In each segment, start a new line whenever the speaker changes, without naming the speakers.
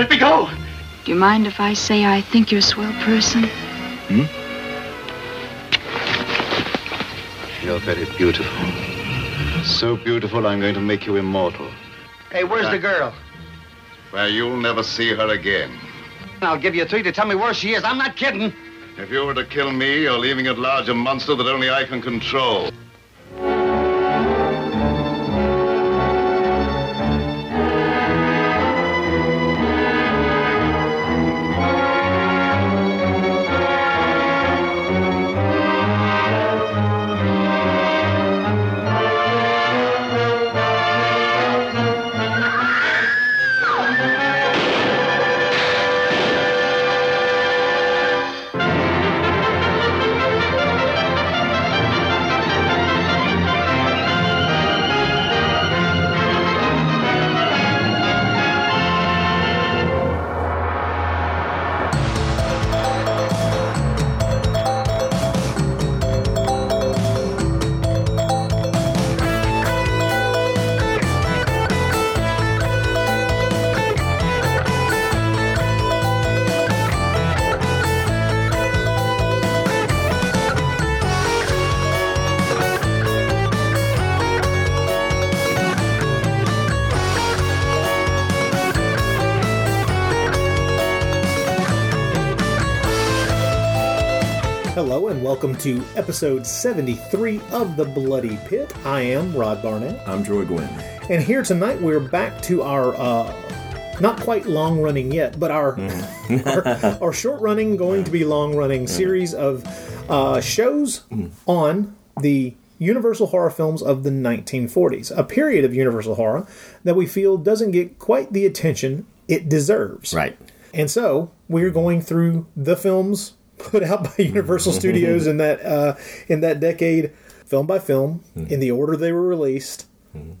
Let me go.
Do you mind if I say I think you're a swell person? Hmm?
You're very beautiful. So beautiful, I'm going to make you immortal.
Hey, where's the girl?
Well, you'll never see her again.
I'll give you three to tell me where she is. I'm not kidding.
If you were to kill me, you're leaving at large a monster that only I can control.
To episode 73 of The Bloody Pit. I am Rod Barnett,
I'm Troy Guinn.
and here tonight we're back to our uh, not quite long running yet, but our our, our short running, going to be long running series of uh, shows on the Universal horror films of the 1940s, a period of Universal horror that we feel doesn't get quite the attention it deserves.
Right.
And so we're going through the films put out by Universal Studios in that uh, in that decade, film by film, in the order they were released.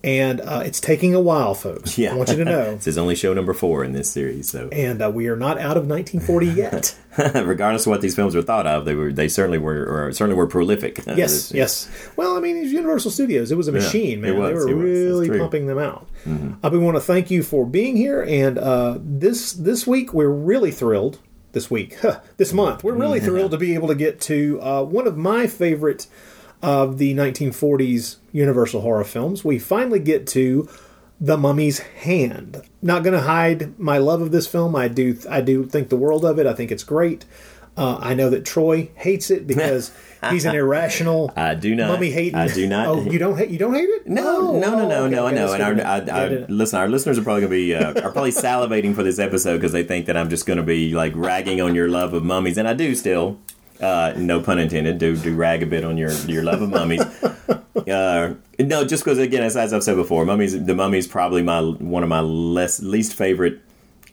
And uh, it's taking a while, folks.
Yeah.
I want you to know.
this is only show number four in this series, so
And uh, we are not out of 1940 yet.
regardless of what these films were thought of, they were they certainly were or certainly were prolific. Uh,
yes, yes. Well, I mean, it's Universal Studios. It was a machine, man.
was,
they were
it was.
Really.
Mm-hmm.
pumping them out. Uh, we want to thank you for being here. And uh, this this week, we're really thrilled. This week, huh, this month, we're really thrilled to be able to get to uh, one of my favorite of the 1940s Universal horror films. We finally get to The Mummy's Hand. Not going to hide my love of this film. I do I do think the world of it. I think it's great. Uh, I know that Troy hates it because he's an irrational.
I do not.
Mummy hating.
I do not.
Oh, you don't hate. You don't hate it?
No,
Oh,
no, no, no,
okay,
no, I know. And our. I, I, listen, our listeners are probably going to be uh, are probably salivating for this episode because they think that I'm just going to be like ragging on your love of mummies, and I do still. Uh, no pun intended. Do do rag a bit on your your love of mummies. Uh, no, just because again, as, as I've said before, mummies. The mummy's probably my one of my less least favorite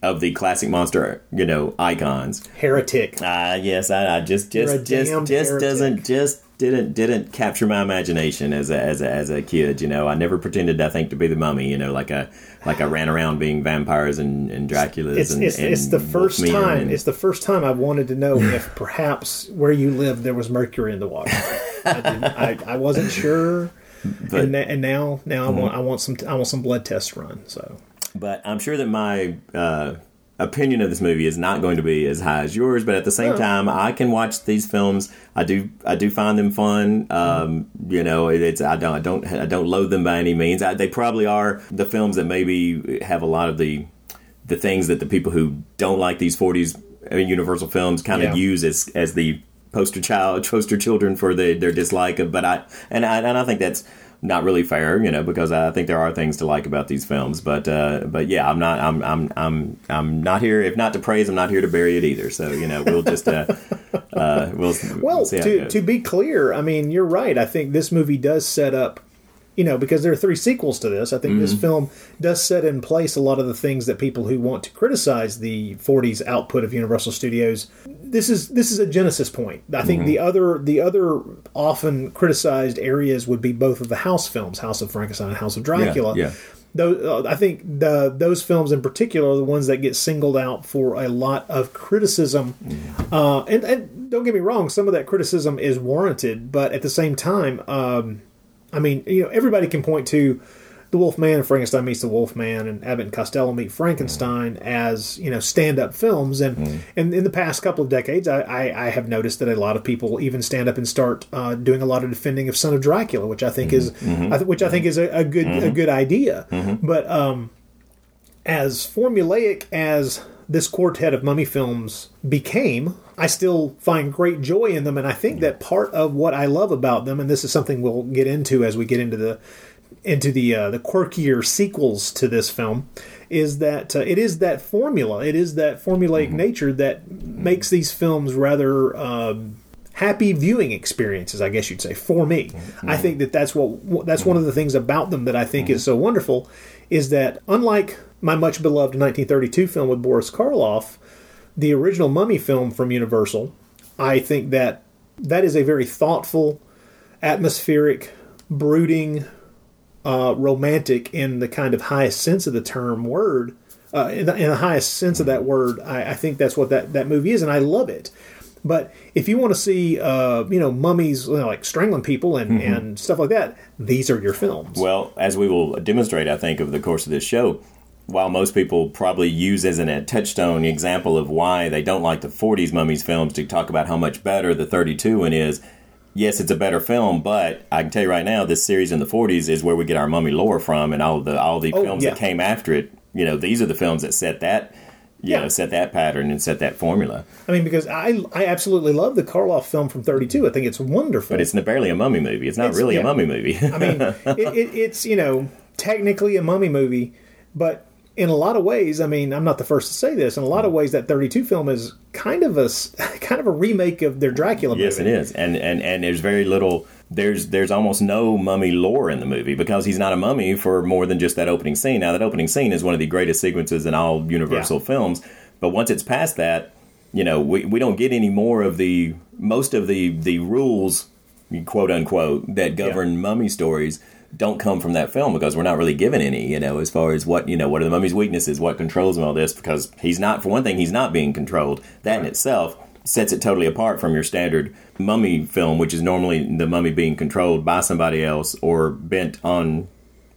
of the classic monster, you know, icons.
Heretic.
Ah, yes, I, I just just just just
heretic.
doesn't just didn't didn't capture my imagination as a as a as a kid. You know, I never pretended I think to be the mummy. You know, like I like I ran around being vampires and and Draculas.
It's,
and,
it's,
and
it's the first time.
and-
It's the first time I've wanted to know if perhaps where you lived there was mercury in the water. I, didn't, I, I wasn't sure, and, na- and now now I
Mm-hmm.
want I want some I want some blood tests run. So
but I'm sure that my uh, opinion of this movie is not going to be as high as yours. But at the same
No.
time, I can watch these films. I do. I do find them fun. Um, you know, it- it's I don't. I don't. I don't loathe them by any means. I, they probably are the films that maybe have a lot of the the things that the people who don't like these 40s uh, Universal films kind
Yeah.
of use as as the poster child, poster children for the, their dislike of. But I and I and I think that's not really fair, you know, because I think there are things to like about these films. But uh, but yeah, I'm not I'm I'm I'm I'm not here. If not to praise, I'm not here to bury it either. So you know, we'll just uh, uh, we'll
well,
we'll see how it
to to be clear, I mean you're right. I think this movie does set up. You know, because there are three sequels to this, I think
Mm-hmm.
this film does set in place a lot of the things that people who want to criticize the '40s output of Universal Studios. This is this is a genesis point. I think the other the other often criticized areas would be both of the House films, House of Frankenstein, and House of Dracula.
yeah.
Those, uh, I think the those films in particular are the ones that get singled out for a lot of criticism. Uh, and, and don't get me wrong, some of that criticism is warranted, but at the same time, um, I mean, you know, everybody can point to the Wolfman, and Frankenstein meets the Wolfman, and Abbott and Costello meet Frankenstein mm. as you know stand-up films. And mm. and in the past couple of decades, I, I, I have noticed that a lot of people even stand up and start uh, doing a lot of defending of Son of Dracula, which I think is mm-hmm. Mm-hmm. I th- which I think is a, a good a mm-hmm. good idea. But um, as formulaic as this quartet of mummy films became, I still find great joy in them, and I think that part of what I love about them, and this is something we'll get into as we get into the into the uh, the quirkier sequels to this film, is that uh, it is that formula, it is that formulaic nature that makes these films rather. Um, happy viewing experiences i guess you'd say for me. I think that that's what that's one of the things about them that i think is so wonderful is that unlike my much beloved 1932 film with boris karloff the original mummy film from universal i think that that is a very thoughtful atmospheric brooding uh, romantic in the kind of highest sense of the term word uh, in, the, in the highest sense of that word I, I think that's what that, that movie is and i love it but if you want to see, uh, you know, mummies you know, like strangling people and, and stuff like that, these are your films.
Well, as we will demonstrate, I think, over the course of this show, while most people probably use as an, a touchstone example of why they don't like the 40s mummies films to talk about how much better the 32 one is, yes, it's a better film, but I can tell you right now, this series in the 40s is where we get our mummy lore from, and all the all the
Oh,
films
yeah.
that came after it. You know, these are the films that set that, you
Yeah.
know, set that pattern and set that formula.
I mean, because I I absolutely love the Karloff film from '32. I think it's wonderful.
But it's barely a mummy movie. It's not
It's-
really
yeah.
a mummy movie.
I mean, it, it, it's you know technically a mummy movie, but in a lot of ways, I mean, I'm not the first to say this. In a lot of ways, that 32 film is kind of a kind of a remake of their Dracula movie.
Yes, it is, and and and there's very little. There's there's almost no mummy lore in the movie because he's not a mummy for more than just that opening scene. Now that opening scene is one of the greatest sequences in all Universal
Yeah.
films, but once it's past that, you know, we, we don't get any more of the most of the the rules, quote unquote, that govern mummy stories don't come from that film because we're not really given any, you know, as far as what you know, what are the mummy's weaknesses, what controls him, all this, because he's not for one thing, he's not being controlled. That in itself sets it totally apart from your standard mummy film, which is normally the mummy being controlled by somebody else or bent on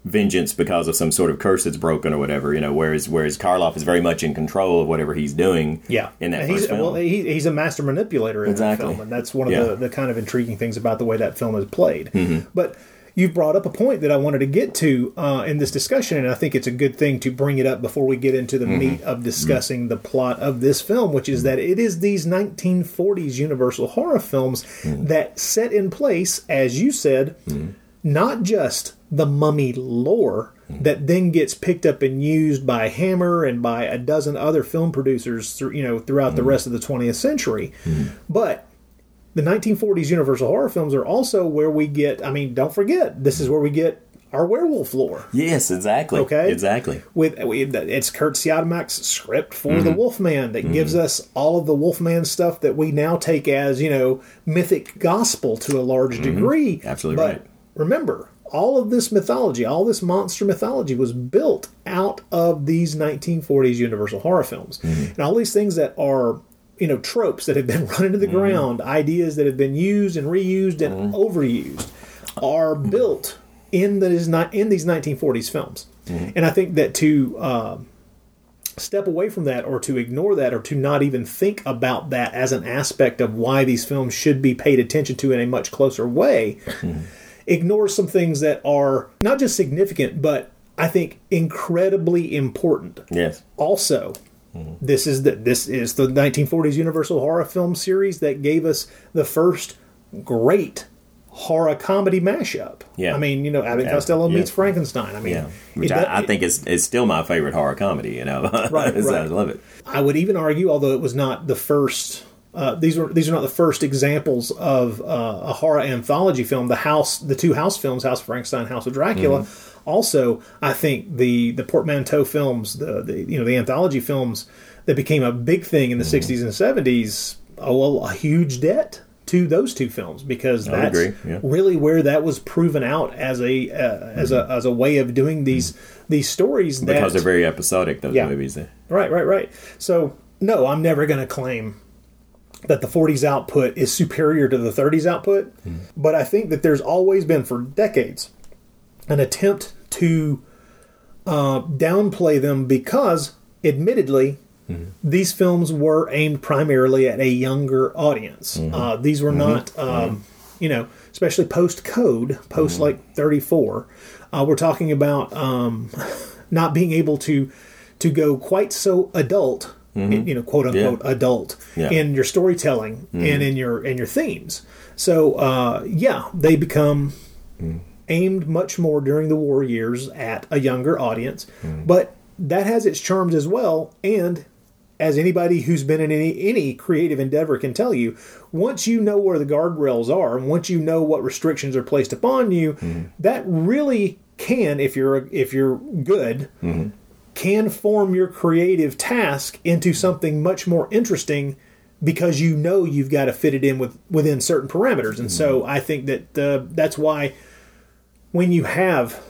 vengeance because of some sort of curse that's broken or whatever. You know, whereas whereas Karloff is very much in control of whatever he's doing.
Yeah,
in that
he's,
film.
Well, he, he's a master manipulator in
Exactly.
that film, and that's one of
Yeah.
the, the kind of intriguing things about the way that film is played.
Mm-hmm.
But you've brought up a point that I wanted to get to uh, in this discussion, and I think it's a good thing to bring it up before we get into the
Mm-hmm.
meat of discussing the plot of this film, which is that it is these 1940s Universal horror films
Mm-hmm.
that set in place, as you said, not just the mummy lore that then gets picked up and used by Hammer and by a dozen other film producers, through, you know, throughout the rest of the 20th century, but the 1940s Universal horror films are also where we get. I mean, don't forget, this is where we get our werewolf lore.
yes, exactly.
Okay.
exactly.
With it's Curt Siodmak's script for the mm-hmm. Wolfman that mm-hmm. gives us all of the Wolfman stuff that we now take as you know mythic gospel to a large mm-hmm. degree.
Absolutely
but
right.
Remember, all of this mythology, all this monster mythology, was built out of these 1940s Universal horror films, and all these things that are you know tropes that have been run into the mm-hmm. ground, ideas that have been used and reused and mm-hmm. overused, are built in that is not in these 1940s films. Mm-hmm. And I think that to um, step away from that or to ignore that or to not even think about that as an aspect of why these films should be paid attention to in a much closer way ignores some things that are not just significant but I think incredibly important.
Yes.
also this is the this is the 1940s universal horror film series that gave us the first great horror comedy mashup
Yeah.
i mean you know abbott
Yeah.
costello
Yeah.
meets frankenstein i mean
Yeah, which
it-
I, I think is is still my favorite horror comedy. You know,
Right,
So I love it.
I would even argue, although it was not the first, uh, these were these are not the first examples of uh, a horror anthology film. The house, the two house films, House of Frankenstein, House of Dracula. Also, I think the the portmanteau films, the, the you know the anthology films that became a big thing in the mm-hmm. '60s and '70s, owe a, a huge debt to those two films because that's
yeah.
really where that was proven out as a uh, as a mm-hmm. as a way of doing mm-hmm. these these stories that
Because they're very episodic. Those
Yeah.
movies.
Right, right, right. So, no, I'm never going to claim that the 40s output is superior to the 30s output, but I think that there's always been for decades an attempt to uh, downplay them because, admittedly, these films were aimed primarily at a younger audience. Uh, these were not, um, you know, especially post code, post like 34. Uh, we're talking about um, not being able to to go quite so adult, you know, quote unquote adult
Yeah.
in your storytelling and in your in your themes. So uh, yeah, they become aimed much more during the war years at a younger audience, hmm. but that has its charms as well. And as anybody who's been in any any creative endeavor can tell you, once you know where the guardrails are, and once you know what restrictions are placed upon you, hmm. that really can, if you're if you're good, hmm. can form your creative task into something much more interesting because you know you've got to fit it in with within certain parameters. And so I think that uh, that's why when you have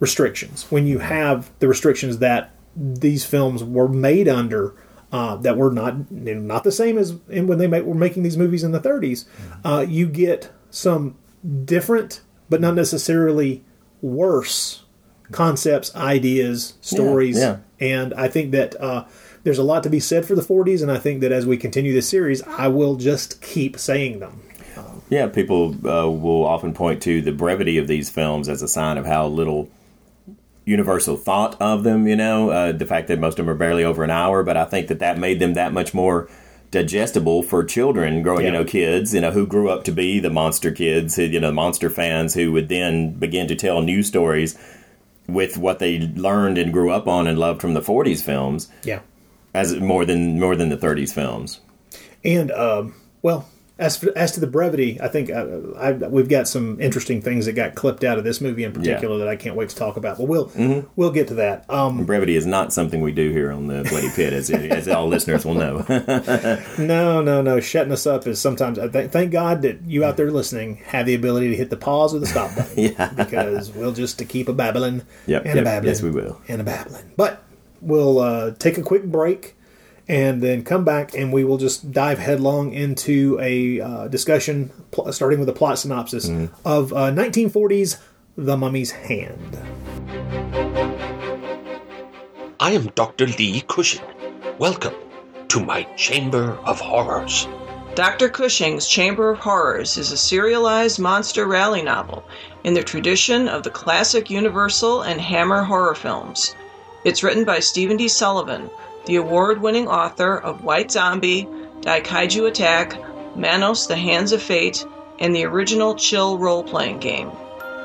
restrictions, when you have the restrictions that these films were made under, uh, that were not you know, not the same as when they make, were making these movies in the 30s, uh, you get some different, but not necessarily worse concepts, ideas, stories,
yeah.
and I think that uh, there's a lot to be said for the 40s. And I think that as we continue this series, I will just keep saying them.
Yeah, people uh, will often point to the brevity of these films as a sign of how little universal thought of them. You know, uh, the fact that most of them are barely over an hour, but I think that that made them that much more digestible for children growing you know kids you know who grew up to be the monster kids who, you know monster fans who would then begin to tell new stories with what they learned and grew up on and loved from the 40s films
Yeah.
as more than more than the 30s films
And um, well, as for, as to the brevity, I think uh, I, we've got some interesting things that got clipped out of this movie in particular that I can't wait to talk about. But we'll we'll get to that. Um,
brevity is not something we do here on the bloody pit as, as all listeners will know
no, no, no. Shutting us up is sometimes. I th- thank God that you out there listening have the ability to hit the pause or the stop button.
Yeah.
because we'll just to keep a babbling
Yep,
and
yep.
a babbling.
Yes, we will.
and a babbling. But we'll uh, take a quick break and then come back and we will just dive headlong into a uh, discussion pl- starting with a plot synopsis
Mm-hmm.
of uh, 1940s The Mummy's Hand.
I am Dr. Lee Cushing. Welcome to my Chamber of Horrors.
Dr. Cushing's Chamber of Horrors is a serialized monster rally novel in the tradition of the classic Universal and Hammer horror films. It's written by Stephen D. Sullivan, the award winning author of White Zombie, Daikaiju Attack, Manos the Hands of Fate, and the original Chill role playing game.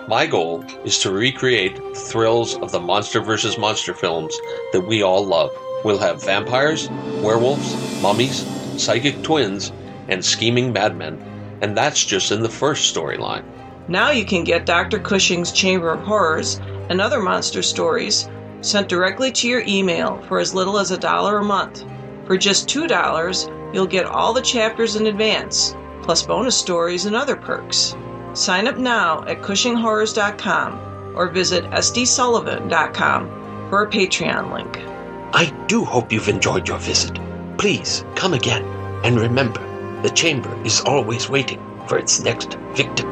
My goal is to recreate the thrills of the Monster vs. Monster films that we all love. We'll have vampires, werewolves, mummies, psychic twins, and scheming madmen. And that's just in the first storyline.
Now you can get Dr. Cushing's Chamber of Horrors and other monster stories sent directly to your email for as little as a dollar a month. For just $2, you'll get all the chapters in advance, plus bonus stories and other perks. Sign up now at CushingHorrors.com or visit SDSullivan.com for a Patreon link.
I do hope you've enjoyed your visit. Please come again. And remember, the chamber is always waiting for its next victim.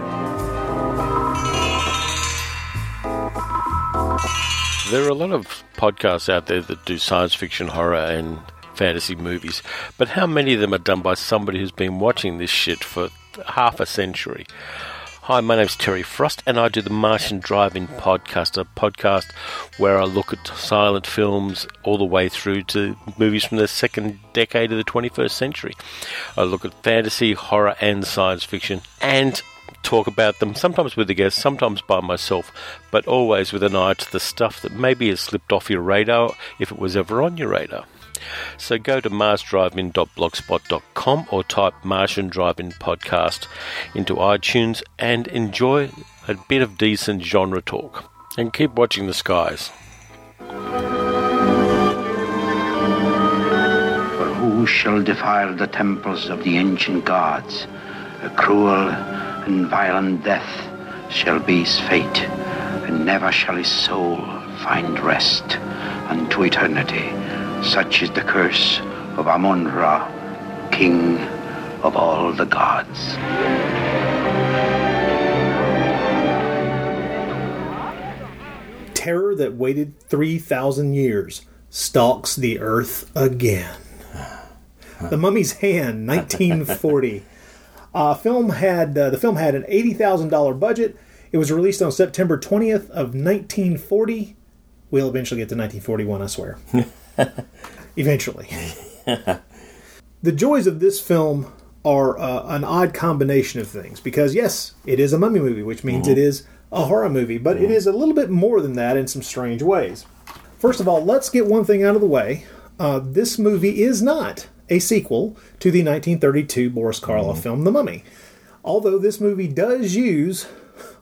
There are a lot of podcasts out there that do science fiction, horror, and fantasy movies, but how many of them are done by somebody who's been watching this shit for half a century? Hi, my name's Terry Frost, and I do the Martian Drive-In podcast, a podcast where I look at silent films all the way through to movies from the second decade of the 21st century. I look at fantasy, horror, and science fiction, and talk about them, sometimes with a guest, sometimes by myself, but always with an eye to the stuff that maybe has slipped off your radar if it was ever on your radar. So go to marsdrivein.blogspot.com or type Martian Drive-In Podcast into iTunes and enjoy a bit of decent genre talk. And keep watching the skies.
For who shall defile the temples of the ancient gods? A cruel and violent death shall be his fate, and never shall his soul find rest unto eternity. Such is the curse of Amon Ra, king of all the gods.
Terror that waited 3,000 years stalks the earth again. The Mummy's Hand, 1940. Uh, film had uh, the film had an eighty thousand dollar budget. It was released on September twentieth of nineteen forty. We'll eventually get to nineteen forty one, I swear. eventually. the joys of this film are uh, an odd combination of things because yes, it is a mummy movie, which means it is a horror movie, but it is a little bit more than that in some strange ways. First of all, let's get one thing out of the way. Uh, this movie is not a sequel to the 1932 Boris Karloff film The Mummy. Although this movie does use,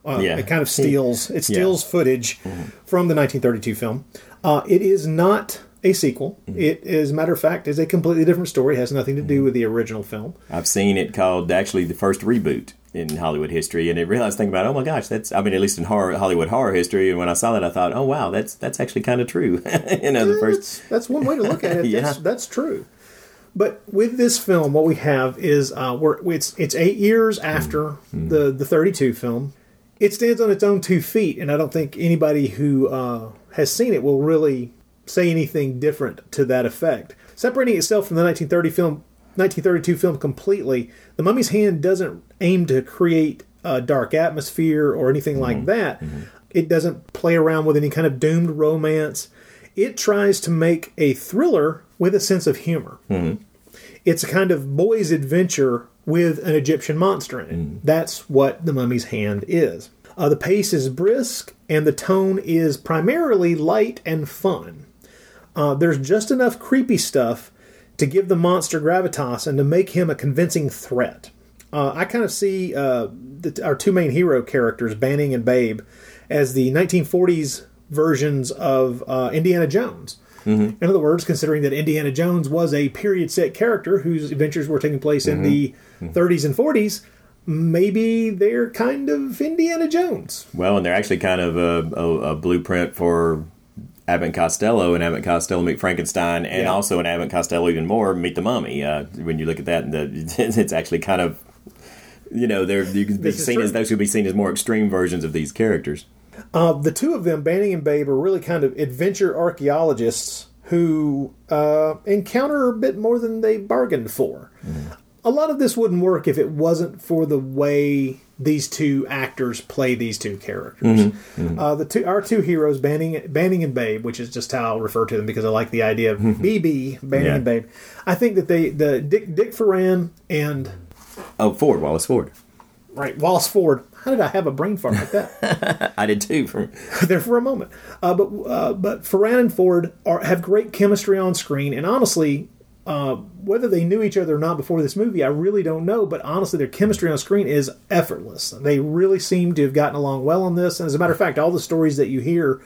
uh,
Yeah.
it kind of steals, it steals footage from the 1932 film. Uh, it is not a sequel. It, as a matter of fact, is a completely different story. It has nothing to do with the original film.
I've seen it called actually the first reboot in Hollywood history, and it realized thinking about, oh my gosh, that's I mean at least in horror Hollywood horror history. And when I saw that, I thought, oh wow, that's that's actually kind of true. you know, the first
That's, that's one way to look at it.
Yeah.
that's, that's true. But with this film, what we have is uh, we're, it's it's eight years after the the 32 film. It stands on its own two feet, and I don't think anybody who uh, has seen it will really say anything different to that effect. Separating itself from the 1930 film, 1932 film completely, The Mummy's Hand doesn't aim to create a dark atmosphere or anything like that. It doesn't play around with any kind of doomed romance. It tries to make a thriller with a sense of humor. It's a kind of boy's adventure with an Egyptian monster in it. That's what The Mummy's Hand is. Uh, the pace is brisk, and the tone is primarily light and fun. Uh, there's just enough creepy stuff to give the monster gravitas and to make him a convincing threat. Uh, I kind of see uh, the, our two main hero characters, Banning and Babe, as the 1940s versions of uh, Indiana Jones. In other words, considering that Indiana Jones was a period set character whose adventures were taking place in the 30s and 40s, maybe they're kind of Indiana Jones.
well, and they're actually kind of a, a, a blueprint for Abbott and Costello and Abbott Costello meet Frankenstein, and
Yeah.
also in Abbott and Costello even more meet the Mummy. Uh, when you look at that, the, it's actually kind of you know they're you can be seen as those could be seen as more extreme versions of these characters.
Uh, the two of them, Banning and Babe, are really kind of adventure archaeologists who uh, encounter a bit more than they bargained for. A lot of this wouldn't work if it wasn't for the way these two actors play these two characters. Uh, the two, our two heroes, Banning, Banning and Babe, which is just how I'll refer to them because I like the idea of BB, Banning
Yeah.
and Babe. I think that they, the Dick, Dick Foran and
Oh, Ford, Wallace Ford.
right Wallace Ford. How did I have a brain fart like that?
I did too. From
there for a moment. Uh, but uh, but Foran and Ford are, have great chemistry on screen, and honestly, uh, whether they knew each other or not before this movie, I really don't know. But honestly, their chemistry on screen is effortless. They really seem to have gotten along well on this. And as a matter of fact, all the stories that you hear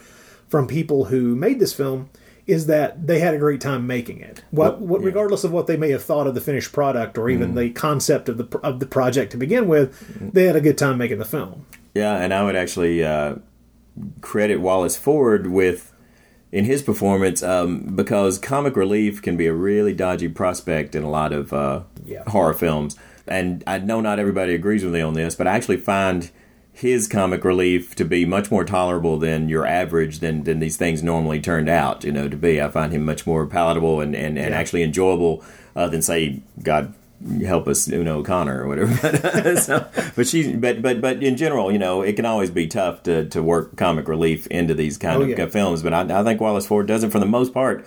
from people who made this film is that they had a great time making it. What, what regardless of what they may have thought of the finished product or even the concept of the of the project to begin with, they had a good time making the film.
Yeah, and I would actually uh, credit Wallace Ford with in his performance um, because comic relief can be a really dodgy prospect in a lot of uh,
Yeah.
horror films. And I know not everybody agrees with me on this, but I actually find his comic relief to be much more tolerable than your average than, than these things normally turned out you know to be i find him much more palatable and, and, and
Yeah.
actually enjoyable uh, than say god help us Una O'Connor or whatever but, so, but she but but but in general you know it can always be tough to, to work comic relief into these kind
Oh,
of
yeah.
films but I, I think Wallace Ford does it for the most part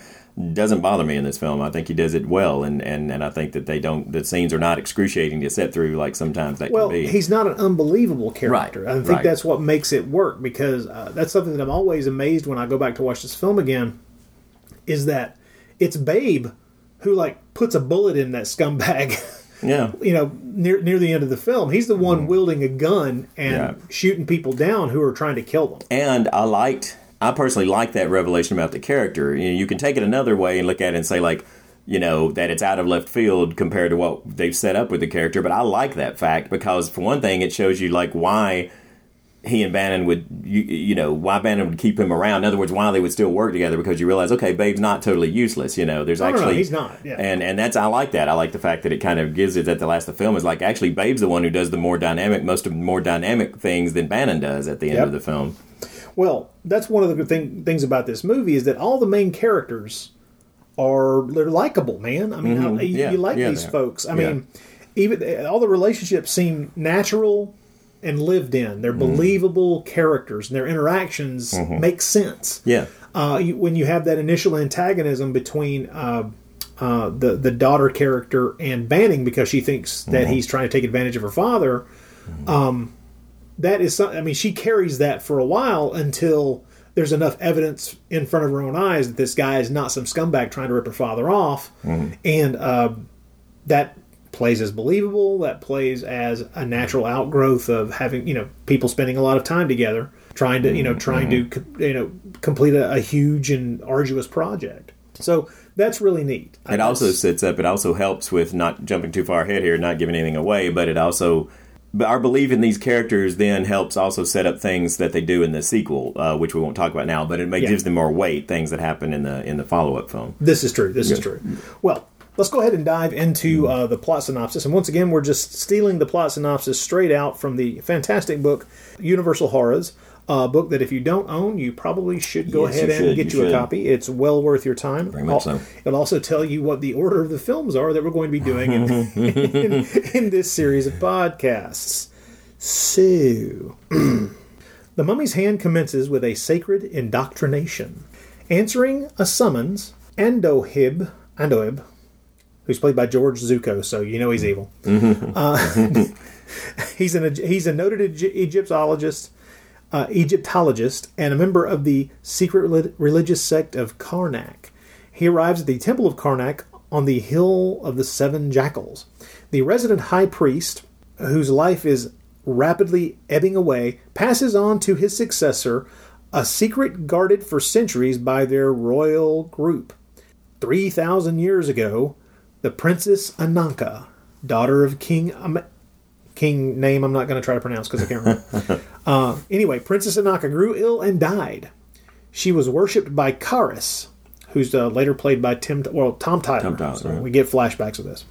doesn't bother me in this film I think he does it well and, and, and I think that they don't the scenes are not excruciating to sit through like sometimes that
Well,
can be
he's not an unbelievable character.
Right,
I think
right.
that's what makes it work because uh, that's something that I'm always amazed when I go back to watch this film again. Is that it's Babe who like puts a bullet in that scumbag.
yeah
you know, near near the end of the film, he's the one wielding a gun and
Mm-hmm. Yeah.
shooting people down who are trying to kill them.
And I liked, I personally like that revelation about the character. You know, you can take it another way and look at it and say like, you know, that it's out of left field compared to what they've set up with the character. But I like that fact because for one thing, it shows you like why he and Bannon would, you, you know, why Bannon would keep him around. In other words, why they would still work together because you realize, okay, Babe's not totally useless. You know, there's
No, no, no,
actually
he's not, yeah.
and and that's I like that. I like the fact that it kind of gives it that the last of the film is like actually Babe's the one who does the more dynamic, most of the more dynamic things than Bannon does at the end
Yep.
of the film.
Well, that's one of the good thing, things about this movie is that all the main characters are they're likable, man. I mean,
Mhm.
I- you,
Yeah,
you like
yeah,
these folks. I
Yeah.
mean, even all the relationships seem natural and lived in. They're
Mm-hmm.
believable characters, and their interactions
Mhm.
make sense.
Yeah.
Uh, you, when you have that initial antagonism between uh, uh, the the daughter character and Banning because she thinks that
Mhm.
he's trying to take advantage of her father, um, that is some, I mean she carries that for a while until there's enough evidence in front of her own eyes that this guy is not some scumbag trying to rip her father off, and uh, that plays as believable. That plays as a natural outgrowth of having you know people spending a lot of time together, trying to you know trying to you know complete a, a huge and arduous project. So that's really neat.
It also sets up. It also helps with not jumping too far ahead here, not giving anything away. But it also, but our belief in these characters then helps also set up things that they do in the sequel, uh, which we won't talk about now. But it
Yeah.
gives them more weight. Things that happen in the in the follow up film.
This is true. This is true. Well, let's go ahead and dive into uh, the plot synopsis. And once again, we're just stealing the plot synopsis straight out from the fantastic book Universal Horrors, a book that if you don't own, you probably should go
Yes,
ahead and
should.
get
You
you, a copy. It's well worth your time.
Very much so.
It'll also tell you what the order of the films are that we're going to be doing in, in, in this series of podcasts. So, The Mummy's Hand commences with a sacred indoctrination. Answering a summons, Andoheb, Andoheb, who's played by George Zucco, so you know he's evil. Uh, he's an he's a noted Egy- Egyptologist, uh, Egyptologist, and a member of the secret reli- religious sect of Karnak. He arrives at the Temple of Karnak on the Hill of the Seven Jackals. The resident high priest, whose life is rapidly ebbing away, passes on to his successor a secret guarded for centuries by their royal group. 3,000 years ago, the Princess Ananka, daughter of King King name I'm not going to try to pronounce because I can't remember. uh, anyway, Princess Ananka grew ill and died. She was worshipped by Kharis, who's uh, later played by Tim, well, Tom Tyler.
Tom Tyler,
So
right.
We get flashbacks of this.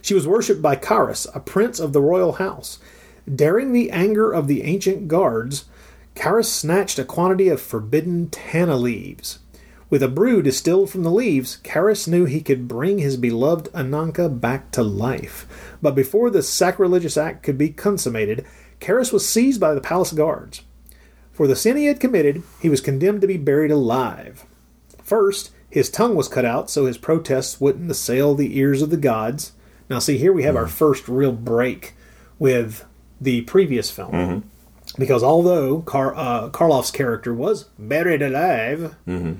She was worshipped by Kharis, a prince of the royal house. Daring the anger of the ancient guards, Kharis snatched a quantity of forbidden tana leaves. With a brew distilled from the leaves, Kharis knew he could bring his beloved Ananka back to life. But before the sacrilegious act could be consummated, Kharis was seized by the palace guards. For the sin he had committed, he was condemned to be buried alive. First, his tongue was cut out so his protests wouldn't assail the ears of the gods. Now, see, here we have our mm-hmm. first real break with the previous film. Mm-hmm. Because although Kar- uh, Karloff's character was buried alive, mm-hmm.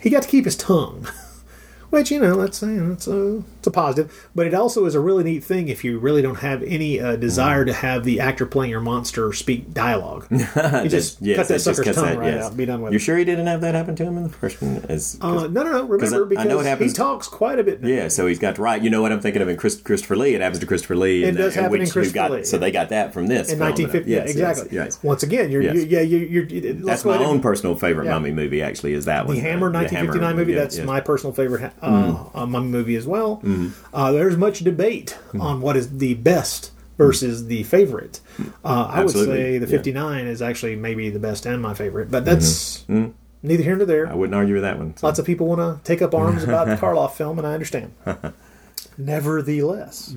He got to keep his tongue. Which you know, that's you know, it's a a positive, but it also is a really neat thing if you really don't have any uh, desire to have the actor playing your monster speak dialogue. You just
Yes,
cut that sucker's tongue
that,
right
yes.
out, be done with
You sure he didn't have that happen to him in the first one? As,
Uh, no, no, no. Remember,
I- I
because
know it happens-
he talks quite a bit. Now.
Yeah, so he's got right. You know what I'm thinking of in Chris, Christopher Lee. It happens to Christopher Lee.
It
and,
does
uh,
happen in Christopher
got,
Lee,
So they got that from this
in 1950.
Yes,
yeah, exactly.
yes.
Once again, you're, you, yeah, you're, you're,
That's my own personal favorite
Yeah.
mummy movie. Actually, is that one
The Hammer
uh,
1959 movie. that's my personal favorite ha- uh,
Mm.
uh, mummy movie as well.
Mm.
Uh, there's much debate on what is the best versus the favorite. Uh, I would say the
yeah.
59 is actually maybe the best and my favorite, but that's
Mhm.
neither here nor there.
I wouldn't argue with that one. so.
Lots of people want to take up arms about the Karloff film, and I understand. Nevertheless,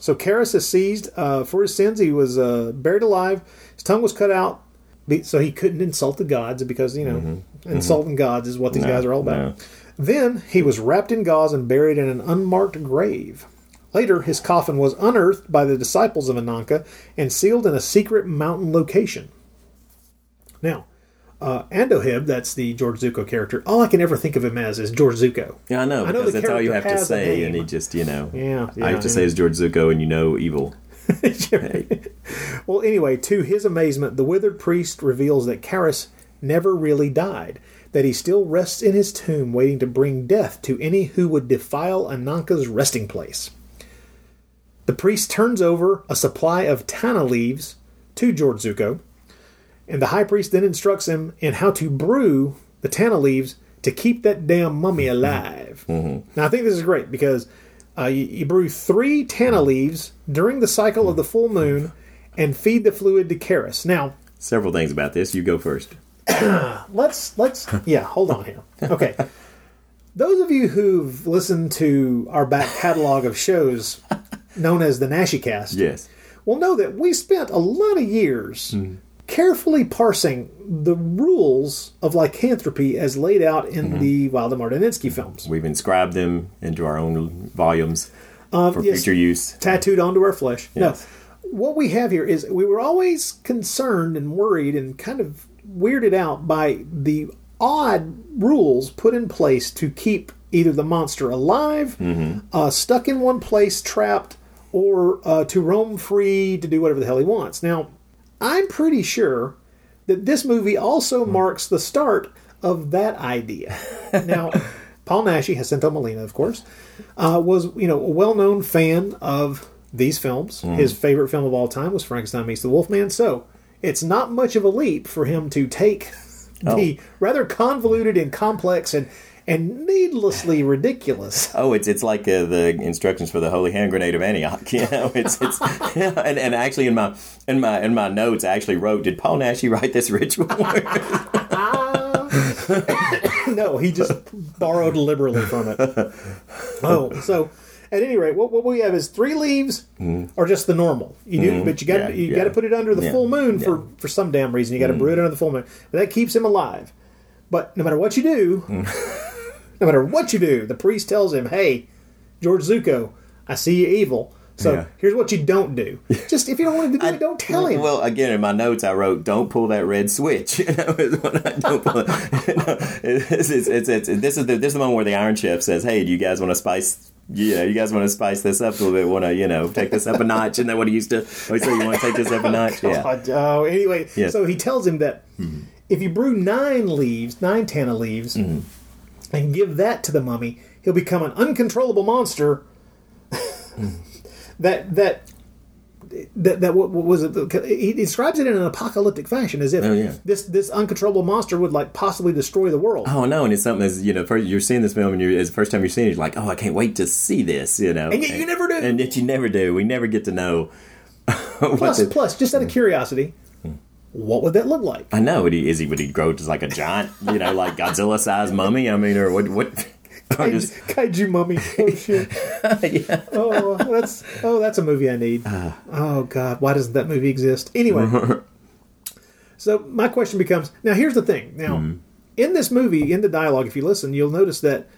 so Kharis is seized uh, for his sins. He was uh, buried alive. His tongue was cut out, so he couldn't insult the gods because you know insulting gods is what these
Mm-hmm. No,
guys are all about.
no.
Then he was wrapped in gauze and buried in an unmarked grave. Later, his coffin was unearthed by the disciples of Ananka and sealed in a secret mountain location. Now, uh, Andoheb, that's the George Zucco character. All I can ever think of him as is George Zucco.
Yeah, I know
I know
that's all you have to say, and he just you know.
Yeah,
I have
yeah,
to say
and-
is George Zucco, and you know evil.
Well, anyway, to his amazement, the withered priest reveals that Kharis never really died, that he still rests in his tomb waiting to bring death to any who would defile Ananka's resting place. The priest turns over a supply of tana leaves to George Zucco, And the high priest then instructs him in how to brew the tana leaves to keep that damn mummy mm-hmm. alive. Mm-hmm. Now, I think this is great because uh, you, you brew three tana mm-hmm. leaves during the cycle of the full moon and feed the fluid to Kharis. Now,
Several things about this. You go first.
let's let's yeah hold on here okay those of you who've listened to our back catalog of shows known as the Naschy cast
Yes.
will know that we spent a lot of years carefully parsing the rules of lycanthropy as laid out in the Waldemar Daninsky films
We've inscribed them into our own volumes
Um,
for
yes.
future use.
tattooed onto our flesh.
Yes.
No, what we have here is we were always concerned and worried and kind of weirded out by the odd rules put in place to keep either the monster alive, uh, stuck in one place, trapped, or uh, to roam free to do whatever the hell he wants. Now, I'm pretty sure that this movie also marks the start of that idea. now, Paul Naschy, Jacinto Molina, of course, uh, was you know a well-known fan of these films. His favorite film of all time was Frankenstein meets the Wolfman. So it's not much of a leap for him to take the rather convoluted and complex and and needlessly ridiculous.
Oh, it's it's like uh, the instructions for the Holy Hand Grenade of Antioch. You know, it's it's and, and actually in my in my in my notes I actually wrote, did Paul Naschy write this ritual?
no, he just borrowed liberally from it. Oh, so at any rate, what, what we have is three leaves, or just the normal. You do, but you got
Mm-hmm. Yeah,
you
yeah.
got to put it under the
Yeah,
full moon for.
Mm.
for some damn reason. You got to brew it under the full moon, but that keeps him alive. But no matter what you do,
Mm.
no matter what you do, the priest tells him, "Hey, George Zucco, I see you evil." So
Yeah.
here's what you don't do. Just if you don't want to do it, don't tell him.
Well, again, in my notes, I wrote, "Don't pull that red switch." You know, is what I don't pull. No, it's, it's, it's, it's, this is the this is the moment where the Iron Chef says, "Hey, do you guys want to spice?" You know, you guys want to spice this up a little bit? Want to, you know, take this up a notch? And then what he used to always say, "You want to take this up a notch?" Yeah.
God, oh, anyway,
Yeah.
so he tells him that mm-hmm. if you brew nine leaves, nine tana leaves, mm-hmm. and give that to the mummy, he'll become an uncontrollable monster. Mm-hmm. that that. That, that what, was it? He describes it in an apocalyptic fashion, as if
Oh, yeah.
this this uncontrollable monster would like possibly destroy the world.
Oh no! And it's something as you know, first, you're seeing this film, and you're, it's the first time you're seeing it. You're like, "Oh, I can't wait to see this," you know.
And yet you never do.
And yet you never do. We never get to know.
plus,
the-
plus, just out of hmm. curiosity, what would that look like?
I know. Would he is he would he grow to like a giant, you know, like Godzilla sized mummy? I mean, or what? What? Or just
Kaiju mummy. Oh shit.
yeah.
Oh, that's oh, that's a movie I need. oh God, why doesn't that movie exist? Anyway, so my question becomes: Now, here's the thing. Now, in this movie, in the dialogue, if you listen, you'll notice that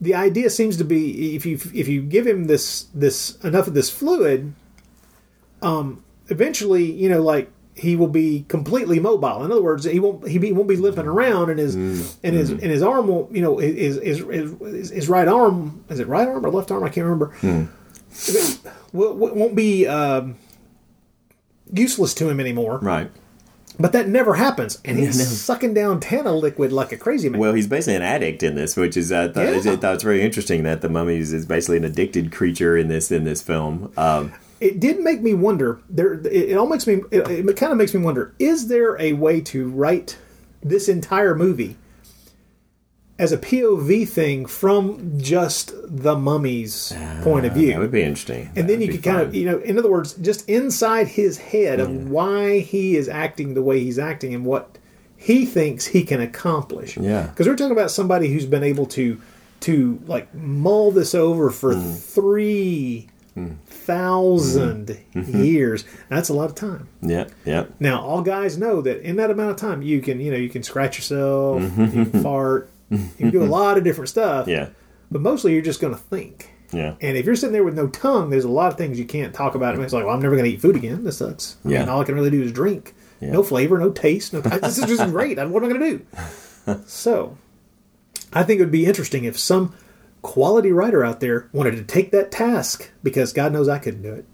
the idea seems to be if you if you give him this this enough of this fluid, um, eventually, you know, like he will be completely mobile. In other words, he won't he, be, won't be limping around, and his and his and his arm won't you know his his, his his right arm is it right arm or left arm? I can't remember. Will- will- won't be um, useless to him anymore.
Right.
But that never happens, and he's
no.
sucking down Tana liquid like a crazy man.
Well, he's basically an addict in this, which is I thought,
Yeah.
I thought it's very interesting that the mummy is basically an addicted creature in this in this film. Um,
it did make me wonder. There, it, it all makes me. It, it kind of makes me wonder: Is there a way to write this entire movie as a POV thing from just the mummy's ah, point of view?
that would be interesting.
and then you could kind of, you know, in other words, just inside his head of why he is acting the way he's acting and what he thinks he can accomplish.
Yeah.
because we're talking about somebody who's been able to to like mull this over for mm. three mm. Thousand mm-hmm. Mm-hmm. years. That's a lot of time.
yeah, yeah,
Now, all guys know that in that amount of time, you can, you know, you can scratch yourself, mm-hmm, you can fart, you can do a lot of different stuff.
yeah,
But mostly, you're just going to think.
yeah.
And if you're sitting there with no tongue, there's a lot of things you can't talk about. And it's like, well, I'm never going to eat food again. This sucks. I
Yeah.
mean, all I can really do is drink.
Yeah.
No flavor, no taste. No. this is just great. What am I going to do? so, I think it would be interesting if some quality writer out there wanted to take that task because God knows I couldn't do it.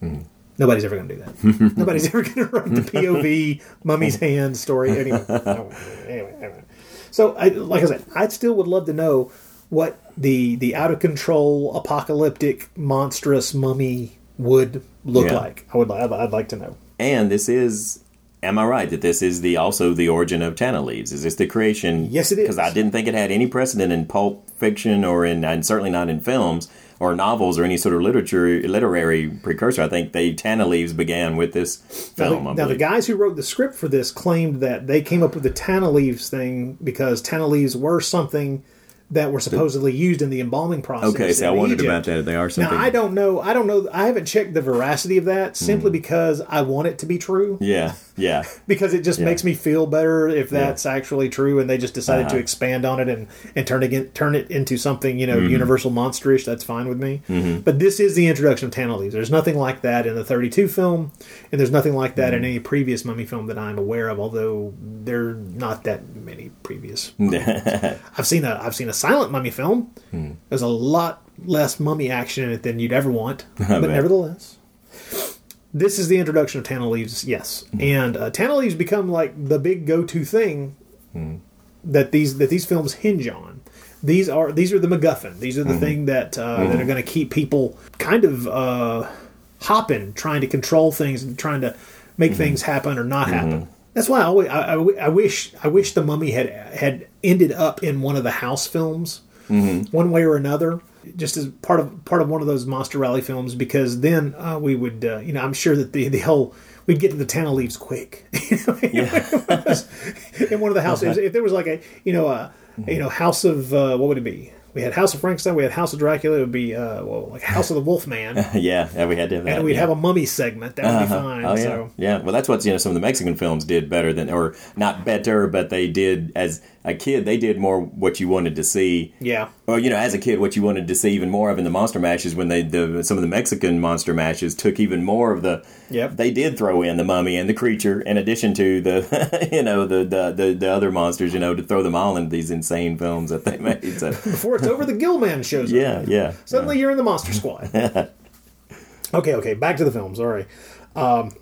Hmm.
Nobody's ever going to do that. Nobody's ever going to write the POV mummy's hand story. Anyway, anyway, anyway. So, I, like I said, I still would love to know what the the out of control, apocalyptic, monstrous mummy would look
Yeah.
like. I would. I'd, I'd like to know.
And this is am I right that this is the also the origin of Tana Leaves? Is this the creation?
Yes, it is.
Because I didn't think it had any precedent in pulp fiction or in, and certainly not in films or novels or any sort of literature literary precursor. I think they Tana Leaves began with this
Now,
film.
the, now the guys who wrote the script for this claimed that they came up with the Tana leaves thing because Tana leaves were something that were supposedly used in the embalming process.
Okay, so I wondered
Egypt.
about that. They are something.
Now I don't know. I don't know. I haven't checked the veracity of that simply hmm. because I want it to be true.
Yeah, yeah.
Because it just
Yeah.
makes me feel better if
Yeah.
that's actually true, and they just decided to
Uh-huh.
expand on it and and turn it turn it into something you know
Mhm.
universal monsterish. That's fine with me.
Mhm.
But this is the introduction of Tana leaves. There's nothing like that in the 32 film, and there's nothing like that in
Mm.
any previous Mummy film that I'm aware of. Although there are not that many previous. I've seen a I've seen a silent Mummy film.
Hmm.
There's a lot less mummy action in it than you'd ever want, but nevertheless, this is the introduction of Tana leaves. Yes,
Hmm.
and uh, Tana leaves become like the big go-to thing
Hmm.
that these that these films hinge on. These are these are the MacGuffin. These are the
Mhm.
thing that uh, that are going to keep people kind of uh, hopping, trying to control things and trying to make
Mm-hmm.
things happen or not happen. That's why I, always, I, I, I wish I wish the Mummy had had ended up in one of the House films, one way or another, just as part of part of one of those Monster Rally films. Because then uh, we would, uh, you know, I'm sure that the the whole we'd get to the Tana leaves quick. in one of the houses, if there was like a you know a you know House of uh, what would it be? We had House of Frankenstein. We had House of Dracula. It would be uh, well, like House of the Wolfman.
yeah, yeah, we had to have that.
and we'd
yeah.
have a mummy segment. That would be
Uh-huh.
fine.
Oh yeah,
So
yeah. Well, that's what you know. Some of the Mexican films did better than, or not better, but they did as a kid. They did more what you wanted to see.
yeah,
Well, you know, as a kid, what you wanted to see even more of in the monster matches when they the some of the Mexican monster matches took even more of the.
Yep.
They did throw in the mummy and the creature, in addition to the you know the the, the, the other monsters. You know, to throw them all into these insane films that they made. So
before it's over, the Gillman shows up.
yeah, yeah.
Suddenly you're in the Monster Squad. okay, okay, back to the film. Sorry, um,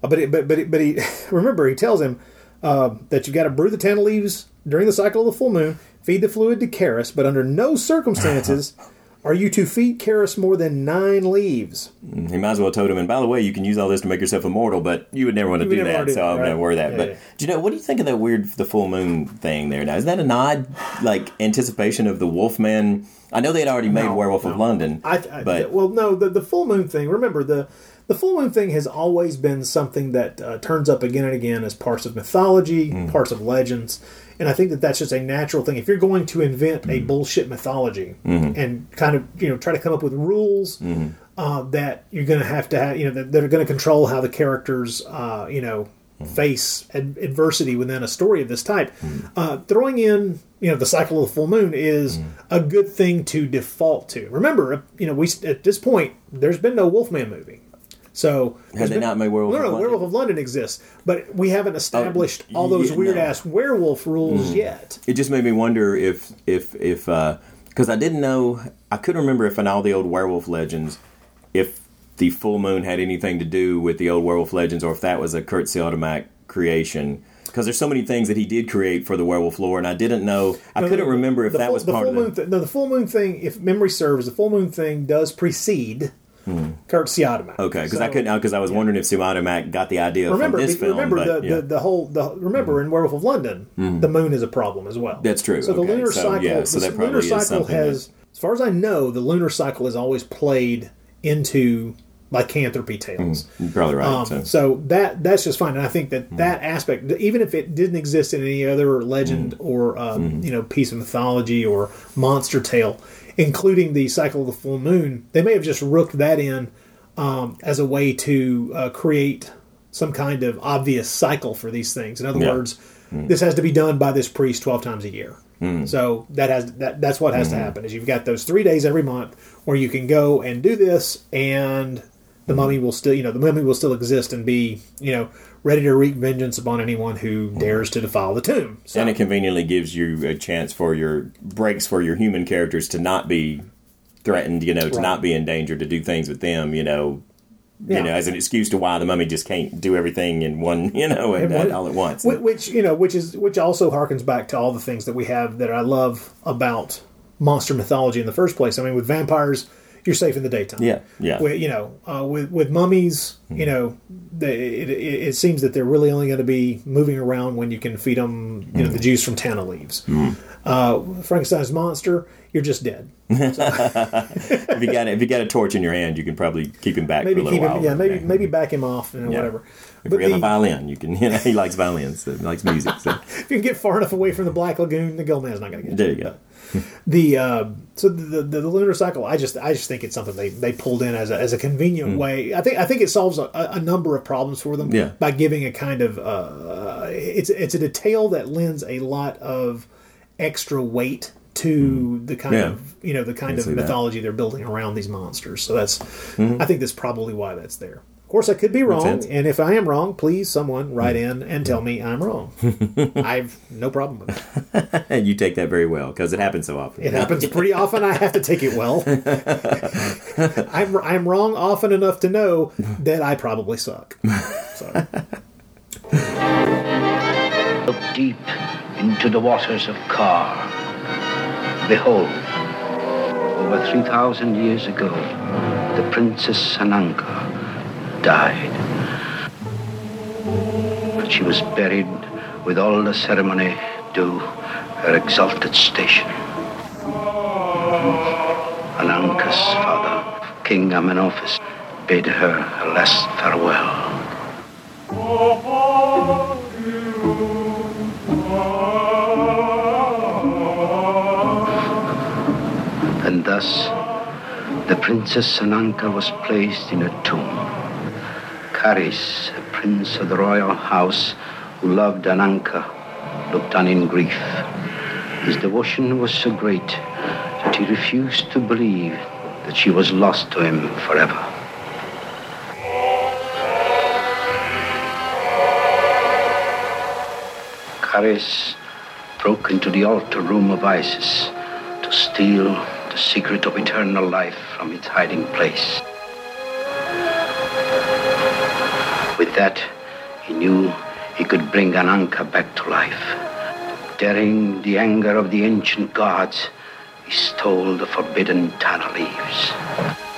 but it, but but he- but he remember he tells him uh, that you've got to brew the Tana leaves during the cycle of the full moon, feed the fluid to Kharis, but under no circumstances are you to feed Kharis more than nine leaves.
He might as well told him. And by the way, you can use all this to make yourself immortal, but you would never want to do that.
do
so
that,
I'm
right?
not worry that.
Yeah,
but
yeah.
do you know what do you think of that weird the full moon thing there? Now is that an odd like anticipation of the Wolfman? I know they had already made
No,
Werewolf
no.
of London,
I, I
but
well, no, the the full moon thing. Remember the the full moon thing has always been something that uh, turns up again and again as parts of mythology,
Hmm.
parts of legends, and I think that that's just a natural thing. If you're going to invent
Hmm.
a bullshit mythology
Mhm.
and kind of you know try to come up with rules
Mm-hmm.
uh, that you're going to have to have, you know, that, that are going to control how the characters, uh, you know.
Mm-hmm.
Face ad- adversity within a story of this type. Uh, throwing in, you know, the cycle of the full moon is
Mm-hmm.
a good thing to default to. Remember, you know, we at this point there's been no Wolfman movie, so
Had
there's
they
been-
not made Werewolf
No,
of
no,
London?
Werewolf of London exists, but we haven't established all those
yeah,
weird
no.
ass werewolf rules
Mhm.
yet.
it just made me wonder if if if because I didn't know I couldn't remember if in all the old werewolf legends if the full moon had anything to do with the old werewolf legends or if that was a Curt Siodmak creation. Because there's so many things that he did create for the werewolf lore, and I didn't know. I
No,
couldn't remember if that
full,
was part of the.
Th- no, the full moon thing, if memory serves, the full moon thing does precede Curt Siodmak.
Okay, because I couldn't because I was wondering if Siodmak got the idea
Remember,
from this film.
remember
but,
the,
yeah.
the, the whole the remember in Werewolf of London,
Mhm.
the moon is a problem as well.
That's true.
So the lunar
so,
cycle,
yeah, so
the
that
lunar cycle has, as far as I know, the lunar cycle is always played into lycanthropy tales.
You're probably right.
Um,
so.
so. that that's just fine, and I think that that aspect, even if it didn't exist in any other legend or um, you know piece of mythology or monster tale, including the cycle of the full moon, they may have just rooked that in um, as a way to uh, create some kind of obvious cycle for these things. In other
Yeah.
words, this has to be done by this priest twelve times a year.
Mm.
So that has that that's what has to
Mhm.
happen is you've got those three days every month where you can go and do this, and the mummy will still you know the mummy will still exist and be you know ready to wreak vengeance upon anyone who dares to defile the tomb. So
and it conveniently gives you a chance for your breaks for your human characters to not be threatened, you know, to
Right.
not be in danger, to do things with them, you know,
Yeah.
you know, as an excuse to why the mummy just can't do everything in one, you know, and,
And what-
all at once.
Which you know, which is which also harkens back to all the things that we have that I love about monster mythology in the first place. I mean, with vampires, you're safe in the daytime.
Yeah, yeah.
With, you know, uh, with with mummies, you know, they, it, it, it seems that they're really only going to be moving around when you can feed them, you know, the juice from Tana leaves. Uh, Frankenstein's monster, you're just dead.
if you got if you got a torch in your hand, you can probably keep him back
Maybe
for a little
keep
while.
him, yeah, maybe
Okay.
maybe back him off and
Yeah.
whatever.
If
But
you have
the-
a violin, you can. You know, he likes violins. So he likes music. So
if you can get far enough away from the Black Lagoon, the Gillman's not going to get you.
there you go.
The uh, so the, the the lunar cycle. I just I just think it's something they, they pulled in as a, as a convenient way. I think I think it solves a, a number of problems for them
Mm. Yeah.
by giving a kind of uh, it's it's a detail that lends a lot of extra weight to the kind
Mm. Yeah.
of you know the kind of
see that.
mythology they're building around these monsters. So that's
Mhm.
I think that's probably why that's there. Of course, I could be wrong, and if I am wrong, please someone write hmm. in and tell me I'm wrong. I've no problem with it.
And you take that very well because it happens so often.
It happens pretty often. I have to take it well. I'm I'm wrong often enough to know that I probably suck. So
Look deep into the waters of Kar. Behold, over 3,000 years ago, the Princess Ananka died. But she was buried with all the ceremony due her exalted station. Ananka's father, King Amenophis, bade her a last farewell. And thus, the Princess Ananka was placed in a tomb. Kharis, a prince of the royal house who loved Ananka, looked on in grief. His devotion was so great that he refused to believe that she was lost to him forever. Kharis broke into the altar room of Isis to steal the secret of eternal life from its hiding place. With that, he knew he could bring Ananka back to life. Daring the anger of the ancient gods, he stole the forbidden Tana leaves.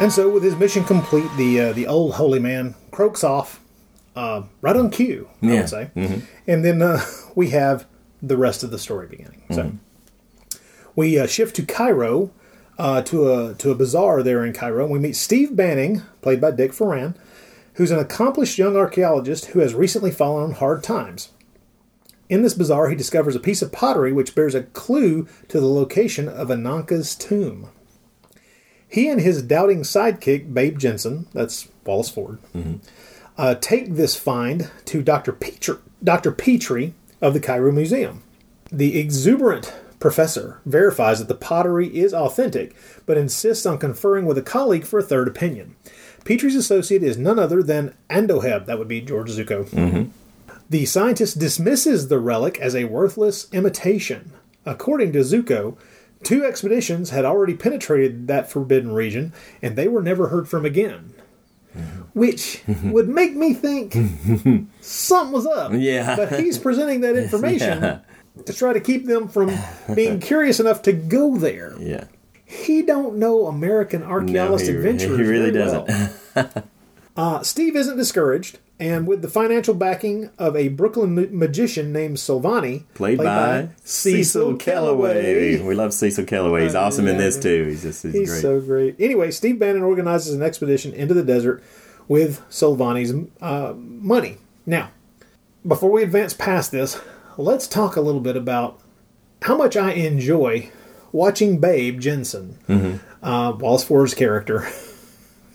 And so with his mission complete, the uh, the old holy man croaks off uh, right on cue. I
Yeah.
would say,
Mhm.
and then uh, we have the rest of the story beginning. So
Mhm.
we uh, shift to Cairo. Uh, to a to a bazaar there in Cairo. And We meet Steve Banning, played by Dick Foran, who's an accomplished young archaeologist who has recently fallen on hard times. In this bazaar, he discovers a piece of pottery which bears a clue to the location of Ananka's tomb. He and his doubting sidekick, Babe Jensen, that's Wallace Ford, uh, take this find to Dr. Petrie, Dr. Petrie of the Cairo Museum. The exuberant professor verifies that the pottery is authentic, but insists on conferring with a colleague for a third opinion. Petrie's associate is none other than Andoheb, that would be George Zucco. The scientist dismisses the relic as a worthless imitation. According to Zucco, two expeditions had already penetrated that forbidden region, and they were never heard from again. Which would make me think something was up.
Yeah.
But he's presenting that information
Yeah.
to try to keep them from being curious enough to go there.
Yeah.
He don't know American archaeologist
he-
adventurers.
he really
very
doesn't.
well. uh, Steve isn't discouraged, and with the financial backing of a Brooklyn ma- magician named Silvani,
Played, by, Cecil Kellaway. We love Cecil Kellaway. He's awesome in this too. He's just he's,
He's
great.
so great. Anyway, Steve Bannon organizes an expedition into the desert with Silvani's uh, money. Now, before we advance past this, let's talk a little bit about how much I enjoy watching Babe Jensen,
Mhm.
uh, Wallace Ford's character,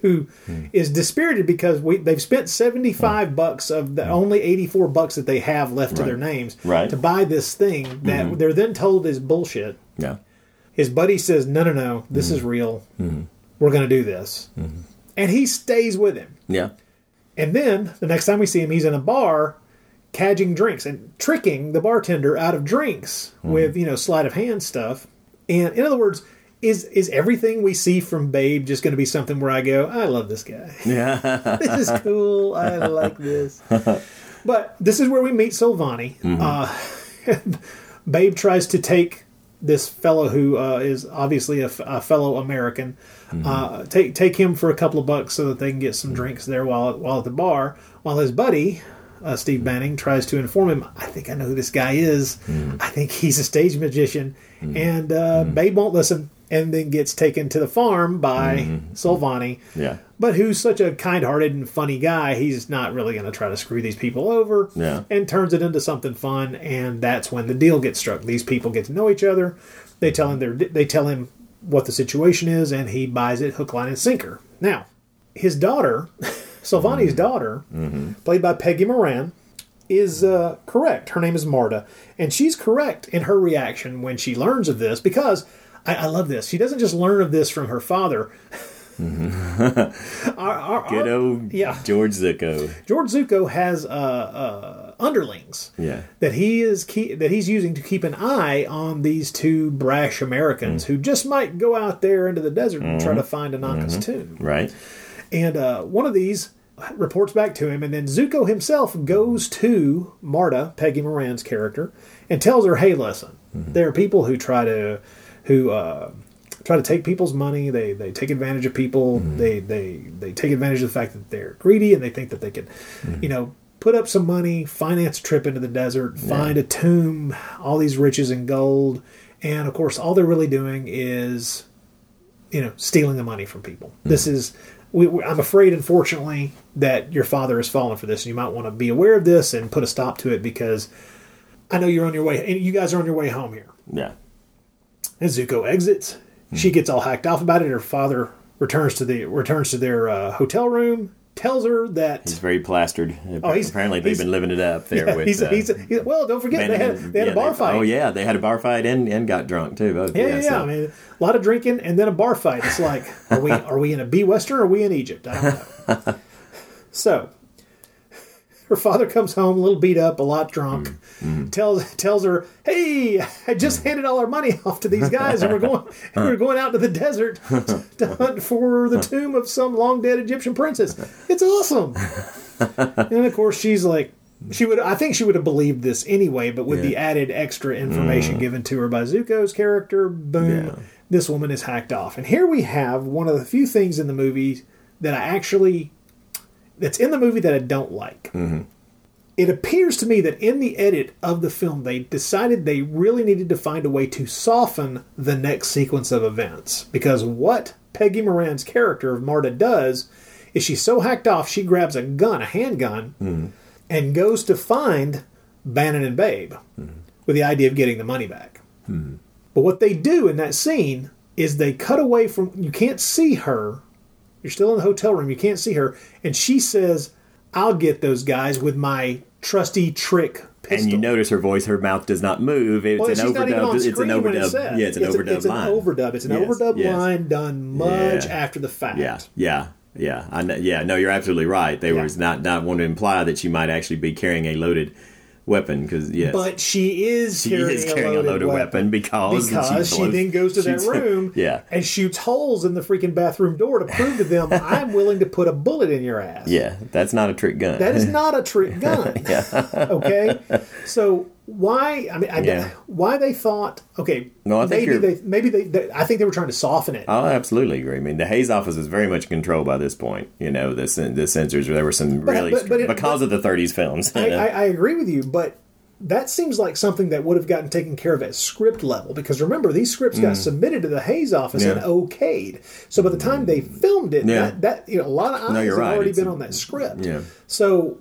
who is
Hmm.
dispirited because we they've spent seventy five bucks of the only eighty four bucks that they have left to their names
Right.
to buy this thing that
Mhm.
they're then told is bullshit.
Yeah.
His buddy says, "No, no, no, this is real.
Mhm.
We're going to do this," and he stays with him.
Yeah.
And then the next time we see him, he's in a bar, cadging drinks and tricking the bartender out of drinks with you know sleight of hand stuff. And in other words, is is everything we see from Babe just going to be something where I go, I love this guy.
Yeah.
this is cool. I like this. But this is where we meet Silvani. Uh, Babe tries to take this fellow who uh, is obviously a, f- a fellow American, uh, take take him for a couple of bucks so that they can get some drinks there while while at the bar. While his buddy uh, Steve Banning tries to inform him, I think I know who this guy is. I think he's a stage magician, and uh, Babe won't listen, and then gets taken to the farm by mm-hmm. Silvani
Yeah.
but who's such a kind-hearted and funny guy he's not really going to try to screw these people over
Yeah.
and turns it into something fun and that's when the deal gets struck. These people get to know each other. They tell him their they tell him what the situation is and he buys it hook line and sinker. Now his daughter Silvani's mm-hmm. daughter mm-hmm. played by Peggy Moran is uh, correct. Her name is Marta. And she's correct in her reaction when she learns of this because I, I love this she doesn't just learn of this from her father our, our,
Good old
yeah.
George Zucco.
George Zucco has uh, uh, underlings
Yeah.
that he is that he's using to keep an eye on these two brash Americans who just might go out there into the desert and try to find Ananka's tomb.
Right.
And uh, one of these reports back to him, and then Zucco himself goes to Marta, Peggy Moran's character, and tells her, "Hey, listen, there are people who try to who uh, try to take people's money. They they take advantage of people. Mm-hmm. They they they take advantage of the fact that they're greedy and they think that they can, mm-hmm. you know." Put up some money, finance a trip into the desert, find a tomb, all these riches and gold, and of course, all they're really doing is you know stealing the money from people. Mm-hmm. This is we, we- I'm afraid, unfortunately, that your father has fallen for this, and you might want to be aware of this and put a stop to it because I know you're on your way, and you guys are on your way home here.
Yeah.
And Zucco exits. She gets all hacked off about it. Her father returns to the returns to their uh, hotel room, tells her that
He's very plastered.
Oh, he's-
Apparently, they've
he's-
been living it up there
yeah,
with.
he's,
uh,
he's, well, don't forget they had they had
yeah,
a bar
they-
fight.
Oh yeah, they had a bar fight and, and got drunk too. Both.
Yeah, yeah, yeah.
so-
I mean, a lot of drinking and then a bar fight. It's like, are we are we in a B Western or are we in Egypt? I don't know. so, her father comes home a little beat up, a lot drunk. Mm. Mm. tells tells her, "Hey, I just mm. handed all our money off to these guys, and we're going and we're going out to the desert to hunt for the tomb of some long dead Egyptian princess. It's awesome." and of course, she's like. She would, I think, she would have believed this anyway, but with the added extra information given to her by Zucco's character, boom,
Yeah.
this woman is hacked off. And here we have one of the few things in the movie that I actually that's in the movie that I don't like. Mm-hmm. It appears to me that in the edit of the film, they decided they really needed to find a way to soften the next sequence of events. Because what Peggy Moran's character of Marta does is she's so hacked off, she grabs a gun, a handgun, mm-hmm. and goes to find Bannon and Babe mm-hmm. with the idea of getting the money back. But what they do in that scene is they cut away from you can't see her. You're still in the hotel room, you can't see her, and she says, "I'll get those guys with my trusty trick pistol."
and you notice her voice, her mouth does not move. It's
well,
an
she's not even on
overdub. It's an overdub.
it's.
Yeah, it's an
it's
overdub
a, it's
line.
an overdub. It's an
Yes,
overdub
yes.
line done much
Yeah.
after the fact.
Yeah, yeah, yeah. I know, yeah, no, you're absolutely right. They
Yeah.
was not not want to imply that she might actually be carrying a loaded weapon because yes,
But she is
she
carrying,
is carrying
a loaded,
weapon, because
because she,
blows-
then goes to that room
yeah,
and shoots holes in the freaking bathroom door to prove to them I'm willing to put a bullet in your ass.
yeah. That's not a trick gun.
That is not a trick gun. okay, so why? I mean, I,
Yeah.
why they thought? Okay,
No, I think
maybe they maybe they, they. I think they were trying to soften it.
I absolutely agree. I mean, the Hays office is very much controlled by this point. You know, the the censors. There were some
But-
really
but- but it-
because of the '30s films.
I, I, I agree with you, but that seems like something that would have gotten taken care of at script level. Because remember, these scripts got submitted to the Hays office and
Mm.
Okayed. So by the time they filmed it,
Yeah.
that, that you know, a lot of eyes
No,
have
right.
already
It's
been
a-
on that script.
yeah.
So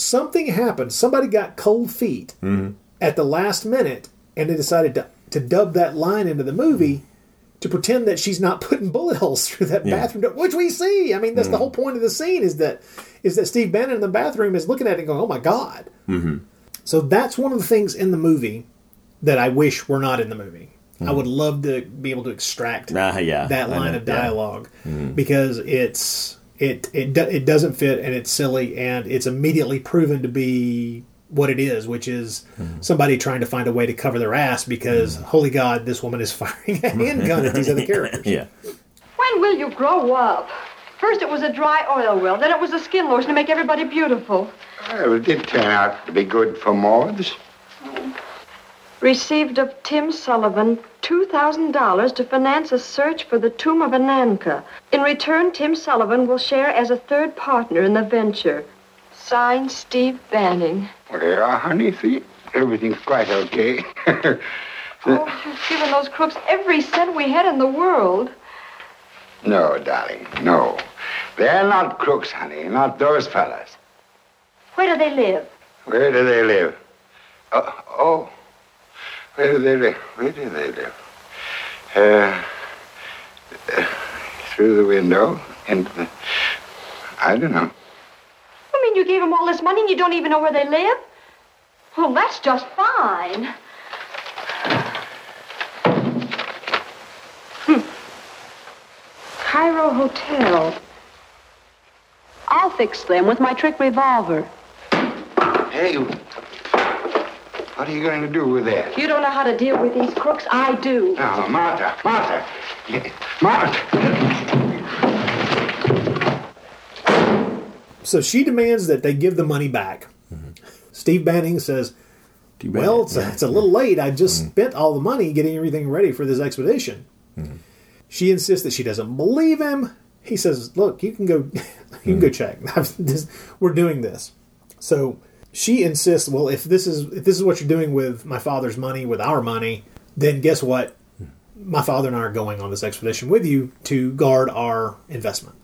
something happened. Somebody got cold feet
Mm-hmm.
at the last minute, and they decided to to dub that line into the movie. To pretend that she's not putting bullet holes through that
Yeah.
Bathroom door, which we see. I mean, that's the whole point of the scene is that is that Steve Bannon in the bathroom is looking at it and going, "Oh my god!"
Mm-hmm.
So that's one of the things in the movie that I wish were not in the movie. I would love to be able to extract
Mm. yeah,
that line of
yeah. Mm-hmm.
dialogue because it's it it do, it doesn't fit and it's silly and it's immediately proven to be what it is, which is hmm. somebody trying to find a way to cover their ass because, hmm. holy God, this woman is firing a handgun at these other characters.
Yeah.
When will you grow up? First it was a dry oil well, then it was a skin lotion to make everybody beautiful.
Well, it did turn out to be good for moths.
Received of Tim Sullivan $2,000 to finance a search for the tomb of Ananka. In return, Tim Sullivan will share as a third partner in the venture. Signed, Steve Banning.
Well, honey, see, everything's quite okay.
Oh, you've given those crooks every cent we had in the world.
no, darling, no. They're not crooks, honey, not those fellas.
Where do they live?
Where do they live? Uh, oh, oh. Where do they live? Where do they live? Uh, uh, through the window, into the, I don't know.
I mean, you gave them all this money and you don't even know where they live? Well, that's just fine. Hmm. Cairo Hotel. I'll fix them with my trick revolver.
Hey, what are you going to do with that?
You don't know how to deal with these crooks. I do.
Now, Martha, Martha, Martha.
So she demands that they give the money back. Mm-hmm. Steve Banning says, Well, it's, it's a little late. I just mm-hmm. spent all the money getting everything ready for this expedition. Mm-hmm. She insists that she doesn't believe him. He says, "Look, you can go, you can go check. We're doing this." So she insists, "Well, if this is if this is what you're doing with my father's money, with our money, then guess what? My father and I are going on this expedition with you to guard our investment."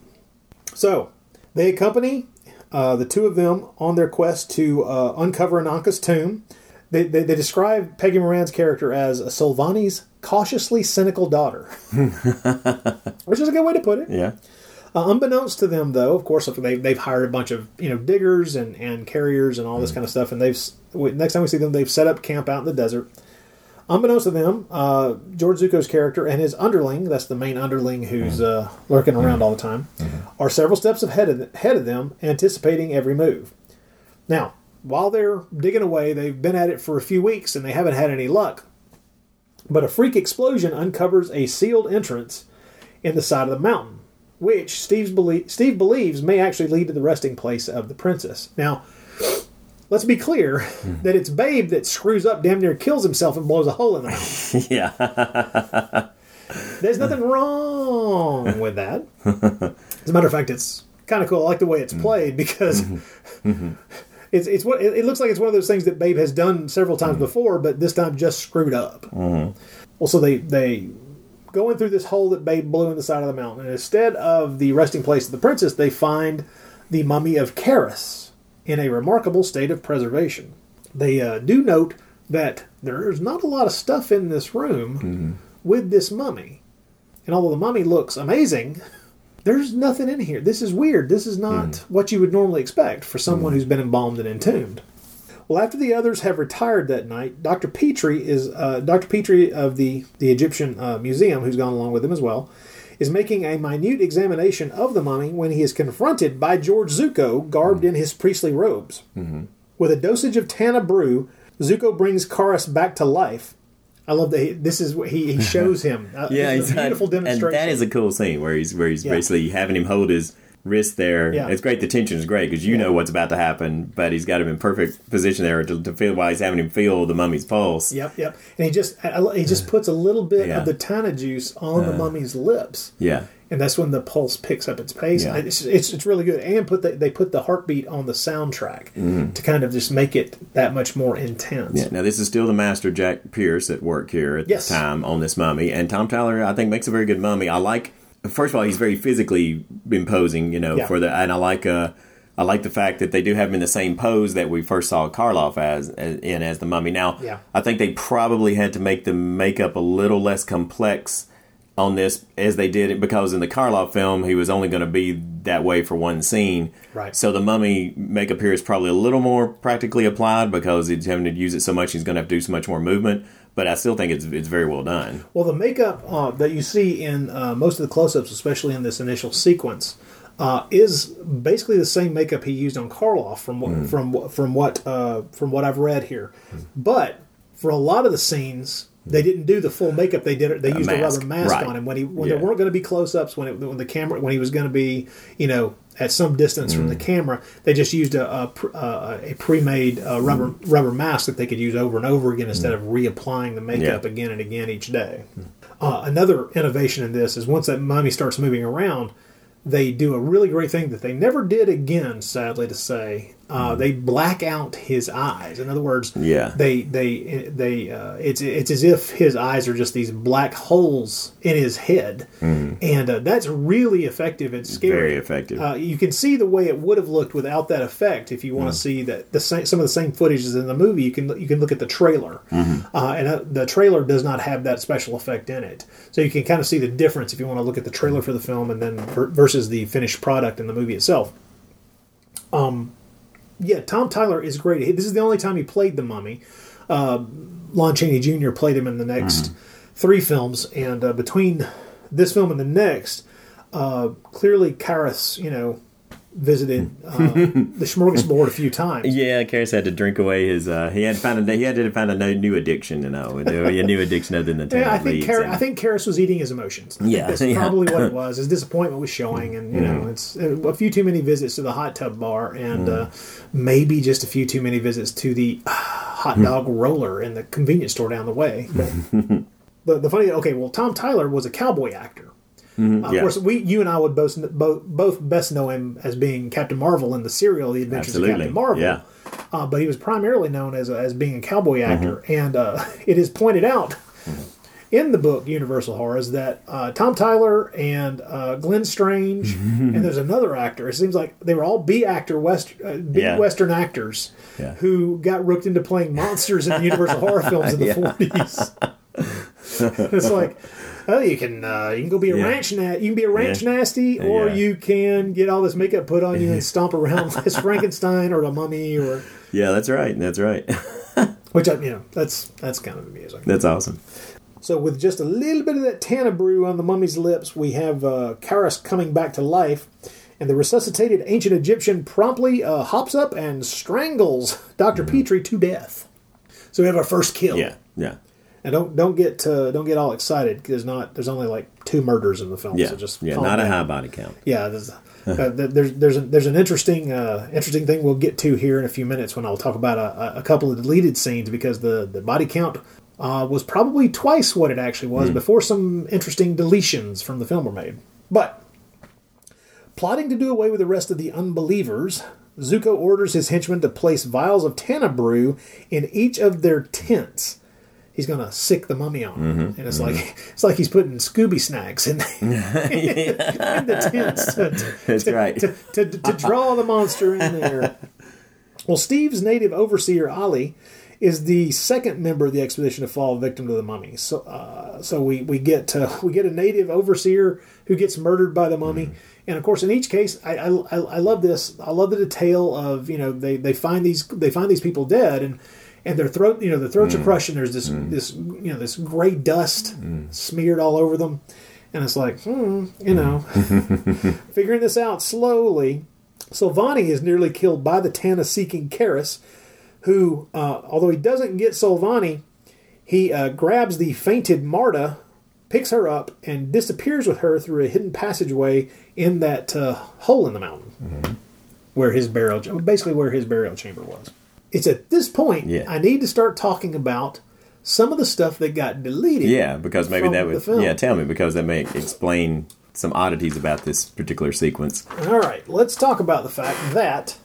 So they accompany uh, the two of them on their quest to uh, uncover Ananka's tomb. They, they, they describe Peggy Moran's character as a Silvani's cautiously cynical daughter, which is a good way to put it.
Yeah.
Uh, unbeknownst to them, though, of course, they, they've hired a bunch of you know diggers and, and carriers and all this kind of stuff, and they've next time we see them, they've set up camp out in the desert. Unbeknownst to them, uh, George Zucco's character and his underling, that's the main underling who's uh, lurking around all the time, are several steps ahead of, ahead of them, anticipating every move. Now, while they're digging away, they've been at it for a few weeks and they haven't had any luck. But a freak explosion uncovers a sealed entrance in the side of the mountain, which Steve's belie- Steve believes may actually lead to the resting place of the princess. Now, let's be clear hmm. that it's Babe that screws up, damn near kills himself, and blows a hole in the mountain.
yeah.
There's nothing wrong with that. As a matter of fact, it's kind of cool. I like the way it's hmm. played because mm-hmm. Mm-hmm. it's it's what it, looks like it's one of those things that Babe has done several times mm-hmm. before, but this time just screwed up. Well, so they they go in through this hole that Babe blew in the side of the mountain, and instead of the resting place of the princess, they find the mummy of Kharis in a remarkable state of preservation. They uh, do note that there's not a lot of stuff in this room mm-hmm. with this mummy, and although the mummy looks amazing, there's nothing in here. This is weird. This is not mm. what you would normally expect for someone mm. who's been embalmed and entombed. Well, after the others have retired that night, Dr. Petrie is uh, Dr. Petrie of the the Egyptian uh, Museum, who's gone along with them as well, is making a minute examination of the mummy when he is confronted by George Zucco, garbed in his priestly robes. With a dosage of Tana brew, Zucco brings Kharis back to life. I love that he, this is what he, he shows him. Uh,
Yeah,
it's a beautiful demonstration.
and that is a cool scene where he's where he's
Yeah.
basically having him hold his wrist there.
Yeah.
It's great. The tension is great because you know what's about to happen, but he's got him in perfect position there to, to feel while he's having him feel the mummy's pulse.
Yep, yep. And he just he just puts a little bit
Yeah.
of the Tana juice on the
Uh.
mummy's lips.
Yeah.
and that's when the pulse picks up its pace.
Yeah.
It's, it's it's really good, and put the, they put the heartbeat on the soundtrack
Mhm.
to kind of just make it that much more intense.
Yeah. Now this is still the master Jack Pierce at work here at
Yes.
this time on this mummy, and Tom Tyler I think makes a very good mummy. I like first of all he's very physically imposing, you know,
Yeah.
for the and I like uh I like the fact that they do have him in the same pose that we first saw Karloff as, as in as the mummy. Now,
Yeah.
I think they probably had to make the makeup a little less complex on this as they did it because in the Karloff film he was only going to be that way for one scene.
Right.
So the mummy makeup here is probably a little more practically applied because he's having to use it so much he's going to have to do so much more movement. But I still think it's it's very well done.
Well, the makeup uh, that you see in uh, most of the close-ups, especially in this initial sequence, uh, is basically the same makeup he used on Karloff from what
Mm.
from from what uh, from what I've read here. But for a lot of the scenes, they didn't do the full makeup. They did it. They
A
used a rubber mask
right.
on him when he when
Yeah.
there weren't going to be close ups when it, when the camera when he was going to be you know at some distance from
Mm.
the camera. They just used a a, a pre made uh, rubber
Mm.
rubber mask that they could use over and over again instead of reapplying the makeup
Yeah.
again and again each day. Uh, another innovation in this is once that mummy starts moving around, they do a really great thing that they never did again. Sadly to say, uh, they black out his eyes. In other words,
Yeah.
they they they uh, it's it's as if his eyes are just these black holes in his head, and uh, that's really effective and scary.
Mm. Very effective.
Uh, you can see the way it would have looked without that effect. If you want to see that the same, some of the same footage is in the movie, you can you can look at the trailer, uh, and uh, the trailer does not have that special effect in it. So you can kind of see the difference if you want to look at the trailer for the film and then ver- versus the finished product in the movie itself. Um, yeah, Tom Tyler is great. This is the only time he played the Mummy. Uh, Lon Chaney Jr. played him in the next three films, and uh, between this film and the next, uh, clearly Kharis, you know, visited uh, the smorgasbord a few times.
Yeah, Kharis had to drink away his. Uh, he had found a he had to find a new addiction. You know, a new addiction other than the
Yeah, I think. Kar-
and-
I think Kharis was eating his emotions.
Yeah,
that's
yeah.
probably what it was. His disappointment was showing, and you know,
Mhm.
it's uh, a few too many visits to the hot tub bar, and
Mm.
uh, maybe just a few too many visits to the uh, hot dog roller in the convenience store down the way. But the, the funny, okay, well, Tom Tyler was a cowboy actor.
Mhm,
Uh, Of
yeah.
course, we, you and I would both, both, both best know him as being Captain Marvel in the serial The Adventures
Absolutely,
of Captain Marvel.
yeah.
Uh, but he was primarily known as, as being a cowboy
Mm-hmm.
actor, and uh, it is pointed out in the book Universal Horrors that uh, Tom Tyler and uh, Glenn Strange and there's another actor. It seems like they were all B actor West uh, B
Yeah.
Western actors
Yeah.
who got roped into playing monsters in the Universal horror films in the
Yeah.
forties. it's like, oh, you can uh, you can go be a
Yeah.
ranch na- you can be a ranch
Yeah.
nasty, or
Yeah.
you can get all this makeup put on you and stomp around as Frankenstein or a mummy or
yeah, that's right. That's right.
which I, you know that's that's kind of amusing.
that's awesome.
So with just a little bit of that Tana brew on the mummy's lips, we have uh, Kharis coming back to life, and the resuscitated ancient Egyptian promptly uh, hops up and strangles Doctor Petrie to death. So we have our first kill.
Mm-hmm. Yeah, yeah,
And don't don't get uh, don't get all excited because not there's only like two murders in the film.
yeah,
So just
yeah. Not a high body count.
Yeah, there's, uh, there's there's an, there's an interesting uh, interesting thing we'll get to here in a few minutes when I'll talk about a, a couple of deleted scenes because the the body count uh, was probably twice what it actually was before some interesting deletions from the film were made. But plotting to do away with the rest of the unbelievers, Zucco orders his henchmen to place vials of Tana brew in each of their tents. He's gonna sick the mummy on, them. and it's like it's like he's putting Scooby snacks in, in the tents to, to-
That's
to-
right.
to, to, to draw the monster in there. Well, Steve's native overseer Ali is the second member of the expedition to fall victim to the mummy. So, uh, so we we get uh, we get a native overseer who gets murdered by the mummy, and of course, in each case, I, I I I love this. I love the detail of you know they they find these they find these people dead and. And their throat, you know, their throats are crushed, and there's this, this, you know, this gray dust smeared all over them, and it's like, hmm, you know, figuring this out slowly. Silvani is nearly killed by the Tana seeking Kharis, who, uh, although he doesn't get Silvani, he uh, grabs the fainted Marta, picks her up, and disappears with her through a hidden passageway in that uh, hole in the mountain where his burial, basically where his burial chamber was. It's at this point
Yeah.
I need to start talking about some of the stuff that got deleted.
Yeah, because maybe that would. Yeah, tell me because that may explain some oddities about this particular sequence.
All right, let's talk about the fact that,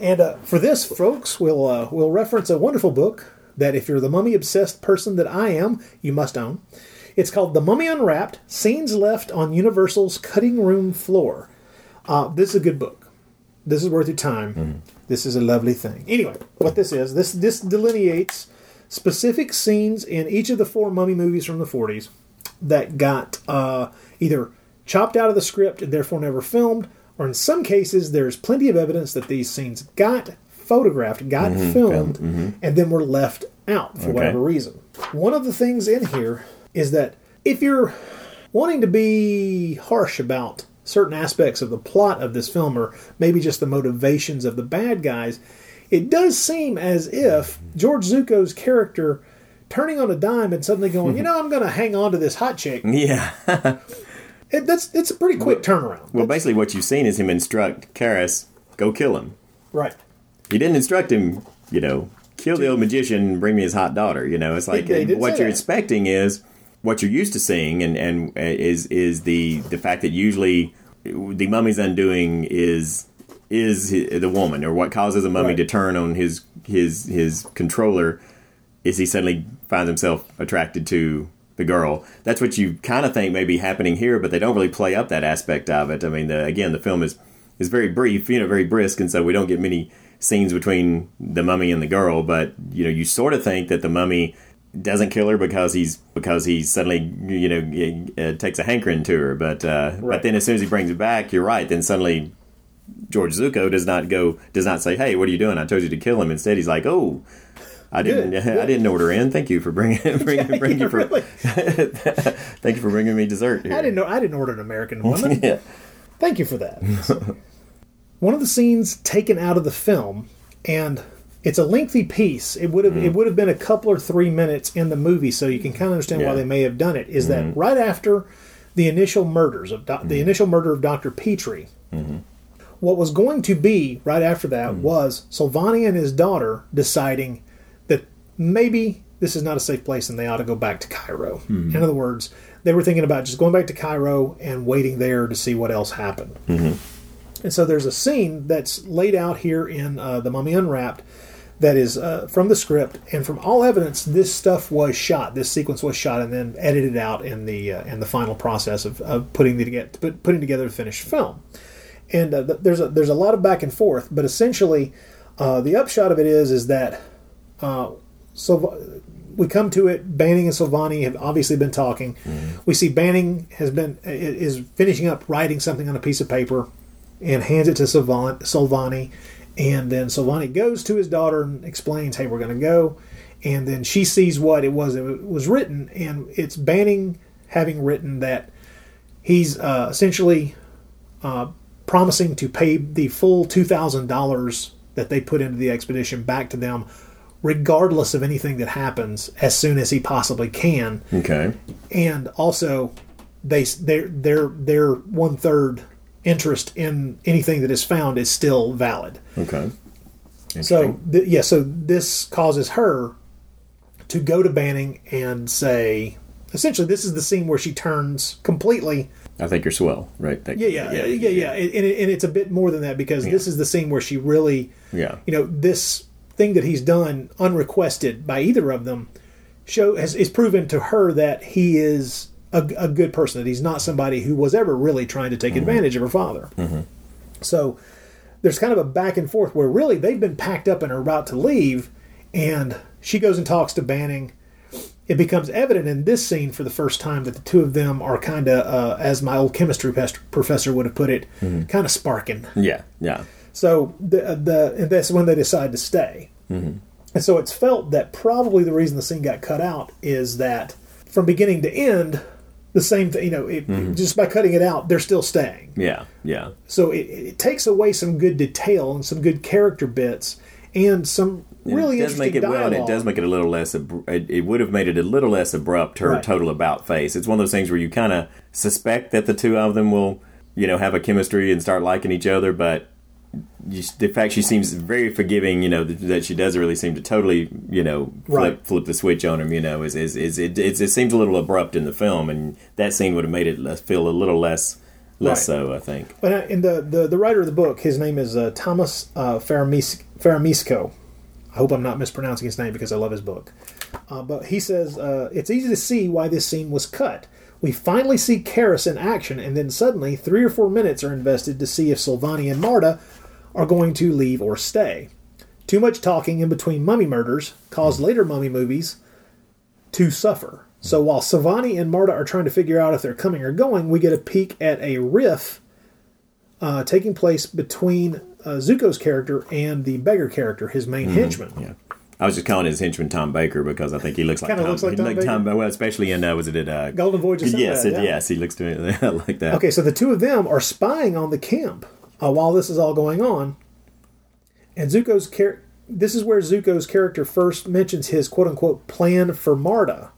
and uh, for this, folks, we'll uh, we'll reference a wonderful book that if you're the mummy obsessed person that I am, you must own. It's called The Mummy Unwrapped: Scenes Left on Universal's Cutting Room Floor. Uh, this is a good book. This is worth your time. This is a lovely thing. Anyway, what this is, this this delineates specific scenes in each of the four mummy movies from the 40s that got uh, either chopped out of the script and therefore never filmed, or in some cases, there's plenty of evidence that these scenes got photographed, got
Mhm,
filmed,
mhm.
and then were left out for
Okay.
whatever reason. One of the things in here is that if you're wanting to be harsh about certain aspects of the plot of this film, or maybe just the motivations of the bad guys, it does seem as if George Zucco's character turning on a dime and suddenly going, you know, I'm going to hang on to this hot chick.
Yeah.
It, that's it's a pretty quick turnaround.
well, basically, what you've seen is him instruct Kharis, go kill him.
Right.
He didn't instruct him, you know, kill the old magician and bring me his hot daughter. You know, it's like what you're
that.
expecting is what you're used to seeing, and and uh, is is the the fact that usually the mummy's undoing is is the woman, or what causes a mummy
Right.
to turn on his his his controller is he suddenly finds himself attracted to the girl. That's what you kind of think may be happening here, but they don't really play up that aspect of it. I mean, the, again, the film is is very brief, you know, very brisk, and so we don't get many scenes between the mummy and the girl. But you know, you sort of think that the mummy doesn't kill her because he's because he suddenly you know uh, takes a hankering to her. But uh, but then as soon as he brings it back, you're right. Then suddenly George Zucco does not go does not say, "Hey, what are you doing? I told you to kill him." Instead, he's like, "Oh." I didn't.
Good,
I didn't order in. Thank you for bringing bringing, bringing
Yeah,
you for
really.
Thank you for bringing me dessert. Here.
I didn't know. I didn't order an American woman.
yeah.
Thank you for that. One of the scenes taken out of the film, and it's a lengthy piece. It would have
Mm.
it would have been a couple or three minutes in the movie, so you can kind of understand why they may have done it. Is
Mhm.
that right after the initial murders of doc
Mm-hmm.
the initial murder of Doctor Petrie? What was going to be right after that
Mm.
was Silvani and his daughter deciding that maybe this is not a safe place and they ought to go back to Cairo.
Mhm.
In other words, they were thinking about just going back to Cairo and waiting there to see what else happened.
Mm-hmm.
And so there's a scene that's laid out here in uh, The Mummy Unwrapped that is uh, from the script, and from all evidence, this stuff was shot. This sequence was shot and then edited out in the uh, in the final process of, of putting the together putting together a finished film. And uh, th- there's a there's a lot of back and forth, but essentially, uh, the upshot of it is is that uh, so we come to it. Banning and Silvani have obviously been talking. We see Banning has been is finishing up writing something on a piece of paper and hands it to Silvan- Silvani, and then Silvani goes to his daughter and explains, "Hey, we're going to go," and then she sees what it was it was written, and it's Banning having written that he's uh, essentially uh, promising to pay the full two thousand dollars that they put into the expedition back to them, regardless of anything that happens, as soon as he possibly can.
Okay.
And also, they their their their one third interest in anything that is found is still valid.
Okay.
So th- yeah, so this causes her to go to Banning and say, essentially, this is the scene where she turns completely
I think you're swell, right? That-
yeah, yeah, yeah, yeah, yeah. And, and, and it's a bit more than that because this is the scene where she really,
Yeah.
you know, this thing that he's done unrequested by either of them, show has is proven to her that he is a, a good person. That he's not somebody who was ever really trying to take advantage of her father.
Mm-hmm.
So there's kind of a back and forth where really they've been packed up and are about to leave, and she goes and talks to Banning. It becomes evident in this scene for the first time that the two of them are kind of, uh, as my old chemistry professor would have put it,
Mhm.
kind of sparking.
Yeah. Yeah.
So the the and that's when they decide to stay.
Mm-hmm.
And so it's felt that probably the reason the scene got cut out is that from beginning to end, the same thing. You know, it,
Mhm.
just by cutting it out, they're still staying.
Yeah. Yeah.
So it, it takes away some good detail and some good character bits and some really
it does
interesting
make it well, and it does make it a little less. ab- It, it would have made it a little less abrupt. Her
Right.
total about face. It's one of those things where you kind of suspect that the two of them will, you know, have a chemistry and start liking each other, but. The fact she seems very forgiving, you know, that, she doesn't really seem to totally, you know, flip
Right.
flip the switch on him, you know, is is, is it, it's, it seems a little abrupt in the film, and that scene would have made it less, feel a little less less
Right.
so, I think.
But uh, in the, the the writer of the book, his name is uh, Thomas uh, Faramis- Feramisco. I hope I'm not mispronouncing his name because I love his book. Uh, but he says uh, it's easy to see why this scene was cut. We finally see Kharis in action, and then suddenly three or four minutes are invested to see if Silvani and Marta are going to leave or stay. Too much talking in between mummy murders caused later mummy movies to suffer. So while Savani and Marta are trying to figure out if they're coming or going, we get a peek at a riff uh, taking place between uh, Zucco's character and the beggar character, his main henchman.
Yeah. I was just calling his henchman Tom Baker because I think he looks like Tom.
looks like Tom
looked
Baker.
well, especially in uh, was it at uh,
Golden Voyage
Yes, it-
yeah.
yes, he looks to me like that.
Okay, so the two of them are spying on the camp uh, while this is all going on, and Zucco's char- This is where Zucco's character first mentions his "quote unquote" plan for Marta.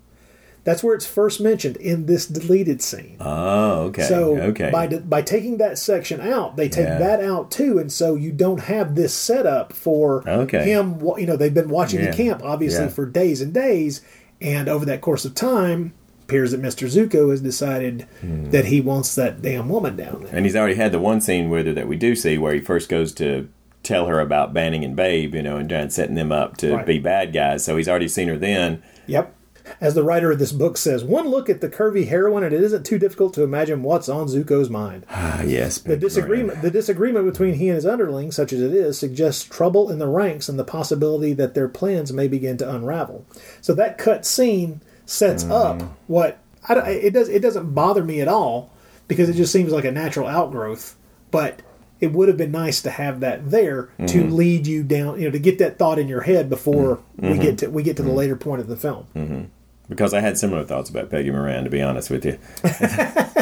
That's where it's first mentioned in this deleted scene.
Oh, okay.
So
okay.
by de- by taking that section out, they take
Yeah.
that out too, and so you don't have this setup for
Okay.
him. You know, they've been watching
Yeah.
the camp obviously
Yeah.
for days and days, and over that course of time, appears that Mister Zucco has decided
Hmm.
that he wants that damn woman down there.
And he's already had the one scene with her that we do see where he first goes to tell her about Banning and Babe, you know, and, setting them up to
Right.
be bad guys. So he's already seen her then.
Yep. As the writer of this book says, one look at the curvy heroine, and it isn't too difficult to imagine what's on Zucco's mind.
Ah, yes.
The disagreement, the disagreement between he and his underlings, such as it is, suggests trouble in the ranks and the possibility that their plans may begin to unravel. So that cut scene sets up what I, it does. It doesn't bother me at all because it just seems like a natural outgrowth. But it would have been nice to have that there to
Mhm.
lead you down, you know, to get that thought in your head before we
Mhm.
get to we get to the later point of the film.
hmm Because I had similar thoughts about Peggy Moran, to be honest with you.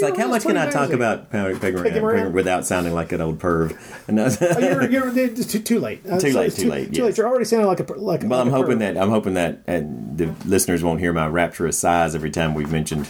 it's like, how much can I talk about Peggy Peggy Moran,
Moran?
without sounding like an old perv? And
Oh, you're, you're, it's too, too late. Uh,
Too
so
late,
it's
too late,
Too
yes.
late. You're already sounding like a like.
well,
like
I'm hoping
perv.
that I'm hoping that uh, the listeners won't hear my rapturous sighs every time we've mentioned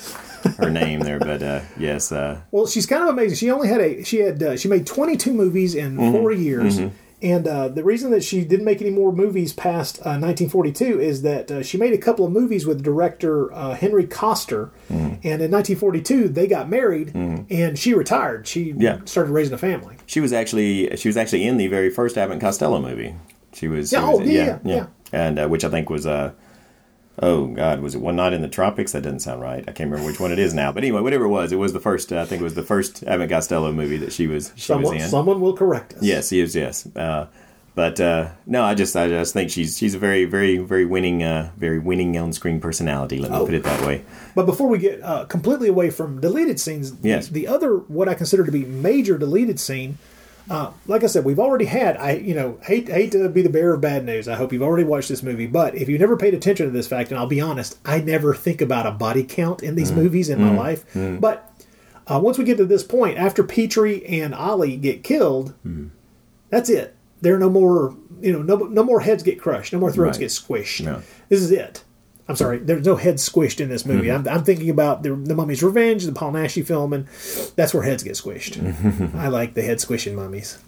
her name there. But uh, yes, uh,
Well, she's kind of amazing. She only had a she had uh, she made 22 movies in
Mhm,
four years.
mhm.
And uh, the reason that she didn't make any more movies past uh, 1942 is that uh, she made a couple of movies with director uh, Henry Koster.
Mhm.
And in 1942, they got married
Mhm.
and she retired. She
Yeah.
started raising a family.
she was actually she was actually in the very first Abbott Costello movie. She was, she
Yeah,
was
oh, yeah, yeah,
and uh, which I think was uh, oh god, was it One Night in the Tropics? That doesn't sound right. I can't remember which one it is now. But anyway, whatever it was, it was the first. Uh, I think it was the first Abbott Costello movie that she was she
Someone,
was in.
someone will correct us.
Yes, yes, yes. Uh, but uh, no, I just I just think she's she's a very very very winning uh, very winning on screen personality. Let me
Oh.
put it that way.
But before we get uh, completely away from deleted scenes, the-
Yes.
the, other what I consider to be major deleted scene, uh, like I said, we've already had. I you know hate hate to be the bearer of bad news. I hope you've already watched this movie, but if you never paid attention to this fact, and I'll be honest, I never think about a body count in these
Mm.
movies in my
Mm.
life.
Mm.
But uh, once we get to this point, after Petrie and Ollie get killed,
Mm.
that's it. There are no more. You know, no no more heads get crushed. No more throats
Right.
get squished.
No.
This is it. I'm sorry. There's no head squished in this movie.
Mhm.
I'm, I'm thinking about the, the Mummy's Revenge, the Paul Naschy film, and that's where heads get squished. I like the head squishing mummies.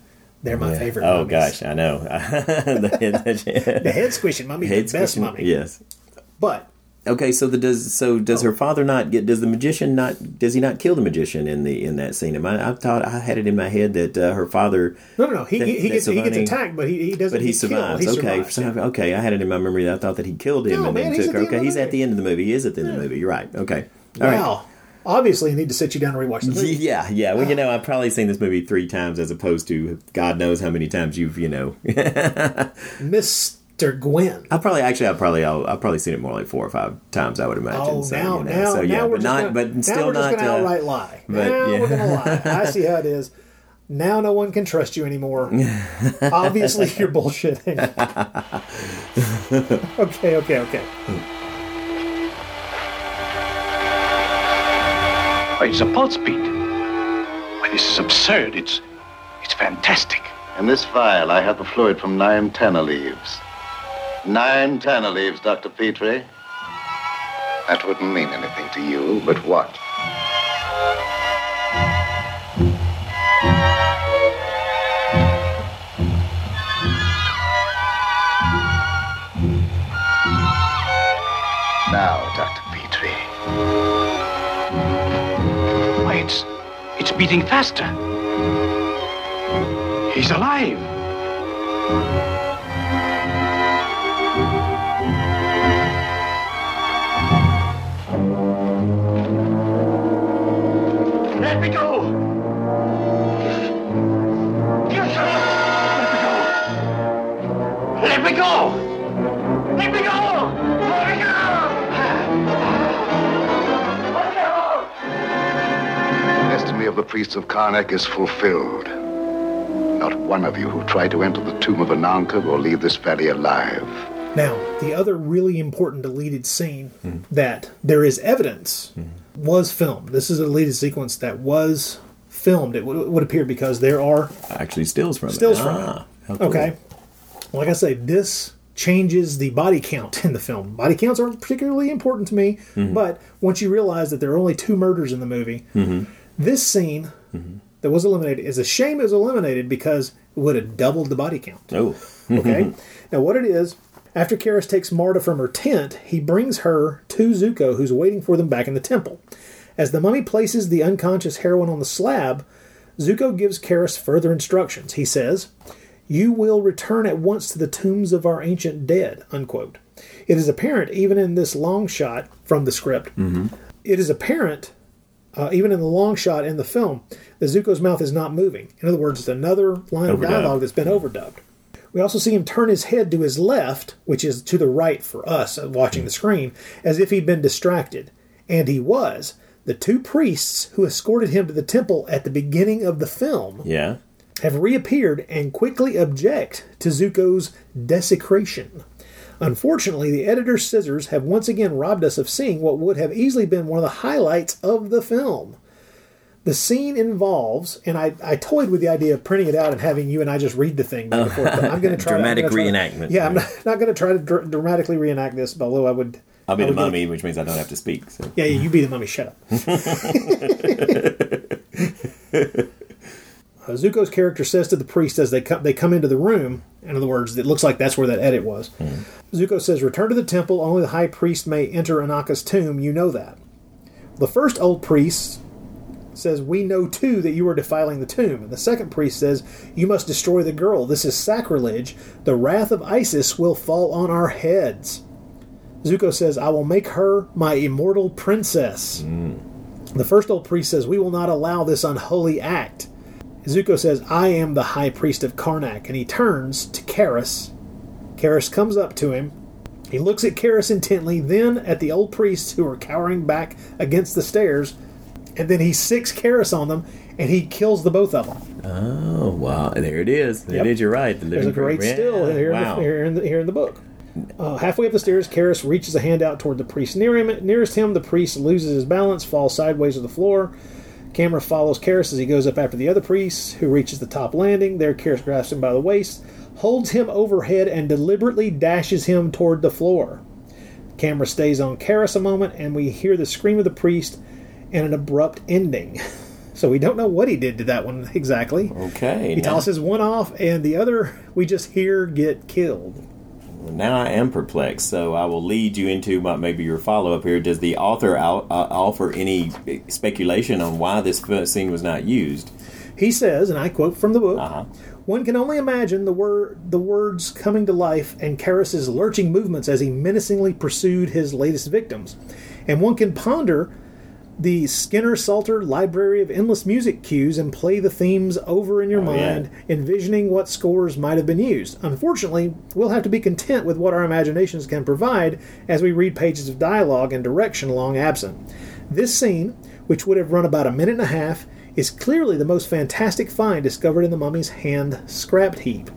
They're my
Yeah.
favorite.
Oh
mummies.
gosh, I know. the head,
the head squishing mummy,
head
the best
squishing-
mummy.
Yes.
But
Okay, so the does so does
Oh.
her father not get? Does the magician not? Does he not kill the magician in the in that scene? Am I, I thought I had it in my head that uh, her father.
no, no, no. He,
that-
he, gets he gets attacked, but he, he doesn't.
But he survives.
He
okay,
survives, yeah.
okay. I had it in my memory. that I thought that he killed him
No,
and
man,
then took her.
the
Okay, he's at the end of the movie. He is at the end of the movie. You're right. Okay. All right.
Wow. Obviously, I need to sit you down and rewatch the movie.
Yeah, yeah. Well, you know, I've probably seen this movie three times as opposed to God knows how many times you've, you know.
Mr. Guinn.
I probably actually, I probably, I'll, I've probably seen it more like four or five times. I would imagine.
Oh,
so,
now,
you know,
now,
so, yeah,
now we're
but not,
gonna,
but
now
still
we're just
not.
gonna
uh,
outright lie.
but,
now
yeah.
we're gonna lie. I see how it is. Now no one can trust you anymore. Obviously, you're bullshitting. okay, okay, okay.
Oh, it's a pulse beat. Why, this is absurd. It's it's fantastic.
In this vial, I have the fluid from nine tana leaves. Nine tana leaves, Dr. Petrie.
That wouldn't mean anything to you, but what? Now, Dr. Petrie.
Why, it's it's beating faster. He's alive.
Let me go! Let me go! Let me go!
The destiny of the priests of Karnak is fulfilled.
Not one of you who try to enter the tomb of Ananka will leave this valley alive.
Now, the other really important deleted scene that there is evidence was filmed. This is a deleted sequence that was filmed. It would, would appear because there are
Actually, stills from
stills
it.
from
Ah,
it.
cool.
Okay. Like I say, this changes the body count in the film. Body counts aren't particularly important to me,
Mhm.
but once you realize that there are only two murders in the movie,
Mhm.
this scene that was eliminated is a shame it was eliminated because it would have doubled the body count.
Oh.
Okay. now, what it is, after Kharis takes Marta from her tent, he brings her to Zucco, who's waiting for them back in the temple. As the mummy places the unconscious heroine on the slab, Zucco gives Kharis further instructions. He says, You will return at once to the tombs of our ancient dead. Unquote. It is apparent, even in this long shot from the script,
Mm-hmm.
it is apparent, uh, even in the long shot in the film, that Zucco's mouth is not moving. In other words, it's another line of dialogue that's been overdubbed. We also see him turn his head to his left, which is to the right for us uh, watching the screen, as if he'd been distracted. And he was. The two priests who escorted him to the temple at the beginning of the film
Yeah.
Have reappeared and quickly object to Zucco's desecration. Unfortunately, the editor's scissors have once again robbed us of seeing what would have easily been one of the highlights of the film. The scene involves, and I, I toyed with the idea of printing it out and having you and I just read the thing.
Oh.
Before, I'm going to try.
Dramatic
I'm gonna try-
reenactment.
Yeah, I'm not, not going to try to dr- dramatically reenact this, although I would.
I'll be
I
the mummy, which means I don't have to speak. So.
yeah, yeah, you be the mummy. Shut up. Uh, Zucco's character says to the priest as they come, they come into the room. In other words, it looks like that's where that edit was. Zucco says, "Return to the temple. Only the high priest may enter Ananka's tomb. You know that." The first old priest says, "We know too that you are defiling the tomb." And the second priest says, "You must destroy the girl. This is sacrilege. The wrath of Isis will fall on our heads." Zucco says, "I will make her my immortal princess." The first old priest says, We will not allow this unholy act. Zucco says, I am the high priest of Karnak, and he turns to Kharis. Kharis comes up to him. He looks at Kharis intently, then at the old priests who are cowering back against the stairs, and then he sicks Kharis on them, and he kills the both of them.
Oh, wow. There it is. There
Yep.
it is. You're right. The
There's a great
proof.
still
Yeah.
here,
Wow.
in the, here, in the, here in the book. Uh, halfway up the stairs, Kharis reaches a hand out toward the priest near him. Nearest him, the priest loses his balance, falls sideways to the floor. Camera follows Kharis as he goes up after the other priest, who reaches the top landing. There, Kharis grasps him by the waist, holds him overhead, and deliberately dashes him toward the floor. Camera stays on Kharis a moment, and we hear the scream of the priest and an abrupt ending. So we don't know what he did to that one exactly.
Okay.
He
now-
tosses one off, and the other we just hear get killed.
Now I am perplexed, so I will lead you into my, maybe your follow up here. Does the author out, uh, offer any speculation on why this scene was not used?
He says, and I quote from the book:
Uh-huh.
"One can only imagine the word, the words coming to life, and Kharis's lurching movements as he menacingly pursued his latest victims, and one can ponder." The Skinner Salter library of endless music cues and play the themes over in your
Oh, yeah.
mind, envisioning what scores might have been used. Unfortunately, we'll have to be content with what our imaginations can provide as we read pages of dialogue and direction long absent. This scene, which would have run about a minute and a half, is clearly the most fantastic find discovered in the mummy's hand scrapped heap.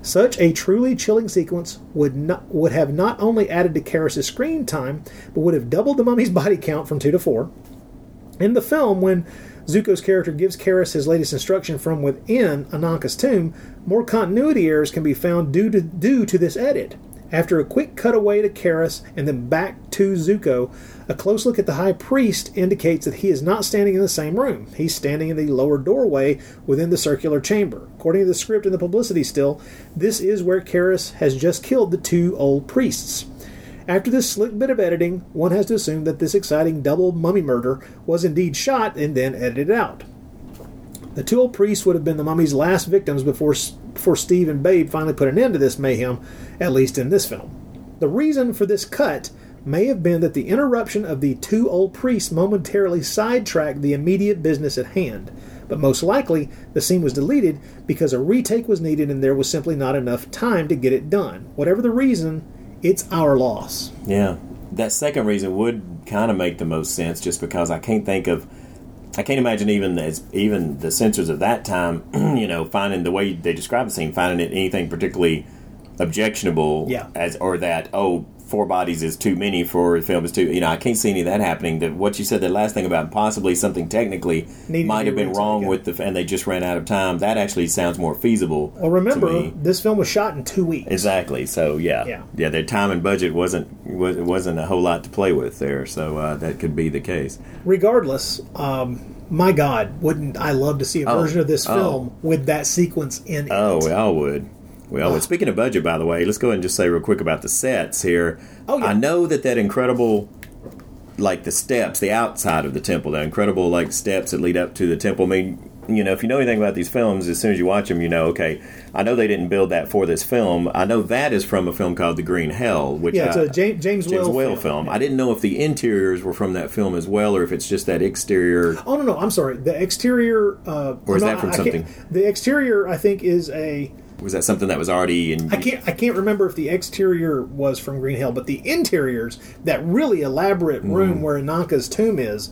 Such a truly chilling sequence would not would have not only added to Kharis's screen time, but would have doubled the mummy's body count from two to four. In the film, when Zucco's character gives Kharis his latest instruction from within Ananka's tomb, more continuity errors can be found due to due to this edit. After a quick cutaway to Kharis and then back to Zucco, a close look at the High Priest indicates that he is not standing in the same room. He's standing in the lower doorway within the circular chamber. According to the script and the publicity still, this is where Kharis has just killed the two old priests. After this slick bit of editing, one has to assume that this exciting double mummy murder was indeed shot and then edited out. The two old priests would have been the mummy's last victims before, before Steve and Babe finally put an end to this mayhem, at least in this film. The reason for this cut may have been that the interruption of the two old priests momentarily sidetracked the immediate business at hand, but most likely the scene was deleted because a retake was needed and there was simply not enough time to get it done. Whatever the reason, it's our loss.
Yeah, that second reason would kind of make the most sense, just because I can't think of I can't imagine even as even the censors of that time, you know, finding the way they describe the scene, finding it anything particularly objectionable,
Yeah.
as or that oh four bodies is too many for a film is too you know I can't see any of that happening. That what you said that last thing about possibly something technically
Needed
might have been wrong with the and they just ran out of time. That actually sounds more feasible.
Well, remember, this film was shot in two weeks.
Exactly. So yeah,
Yeah.
yeah. Their time and budget wasn't was, wasn't a whole lot to play with there. So uh, that could be the case.
Regardless, um, my God, wouldn't I love to see a
Oh,
version of this
oh.
film with that sequence in it?
Oh, we all would. We all would. Speaking of budget, by the way, let's go ahead and just say real quick about the sets here.
Oh, yeah.
I know that that incredible, like the steps, the outside of the temple, the incredible like steps that lead up to the temple. I mean, you know, if you know anything about these films, as soon as you watch them, you know, okay, I know they didn't build that for this film. I know that is from a film called The Green Hell, which
yeah, it's
I-
a James, James,
James
Whale,
Whale film. I didn't know if the interiors were from that film as well, or if it's just that exterior.
Oh no, no, I'm sorry. The exterior, uh,
Or is
no,
that from
I
something?
The exterior, I think, is a.
Was that something that was already in?
I can't. I can't remember if the exterior was from Green Hell, but the interiors, that really elaborate
Mm-hmm.
room where Ananka's tomb is,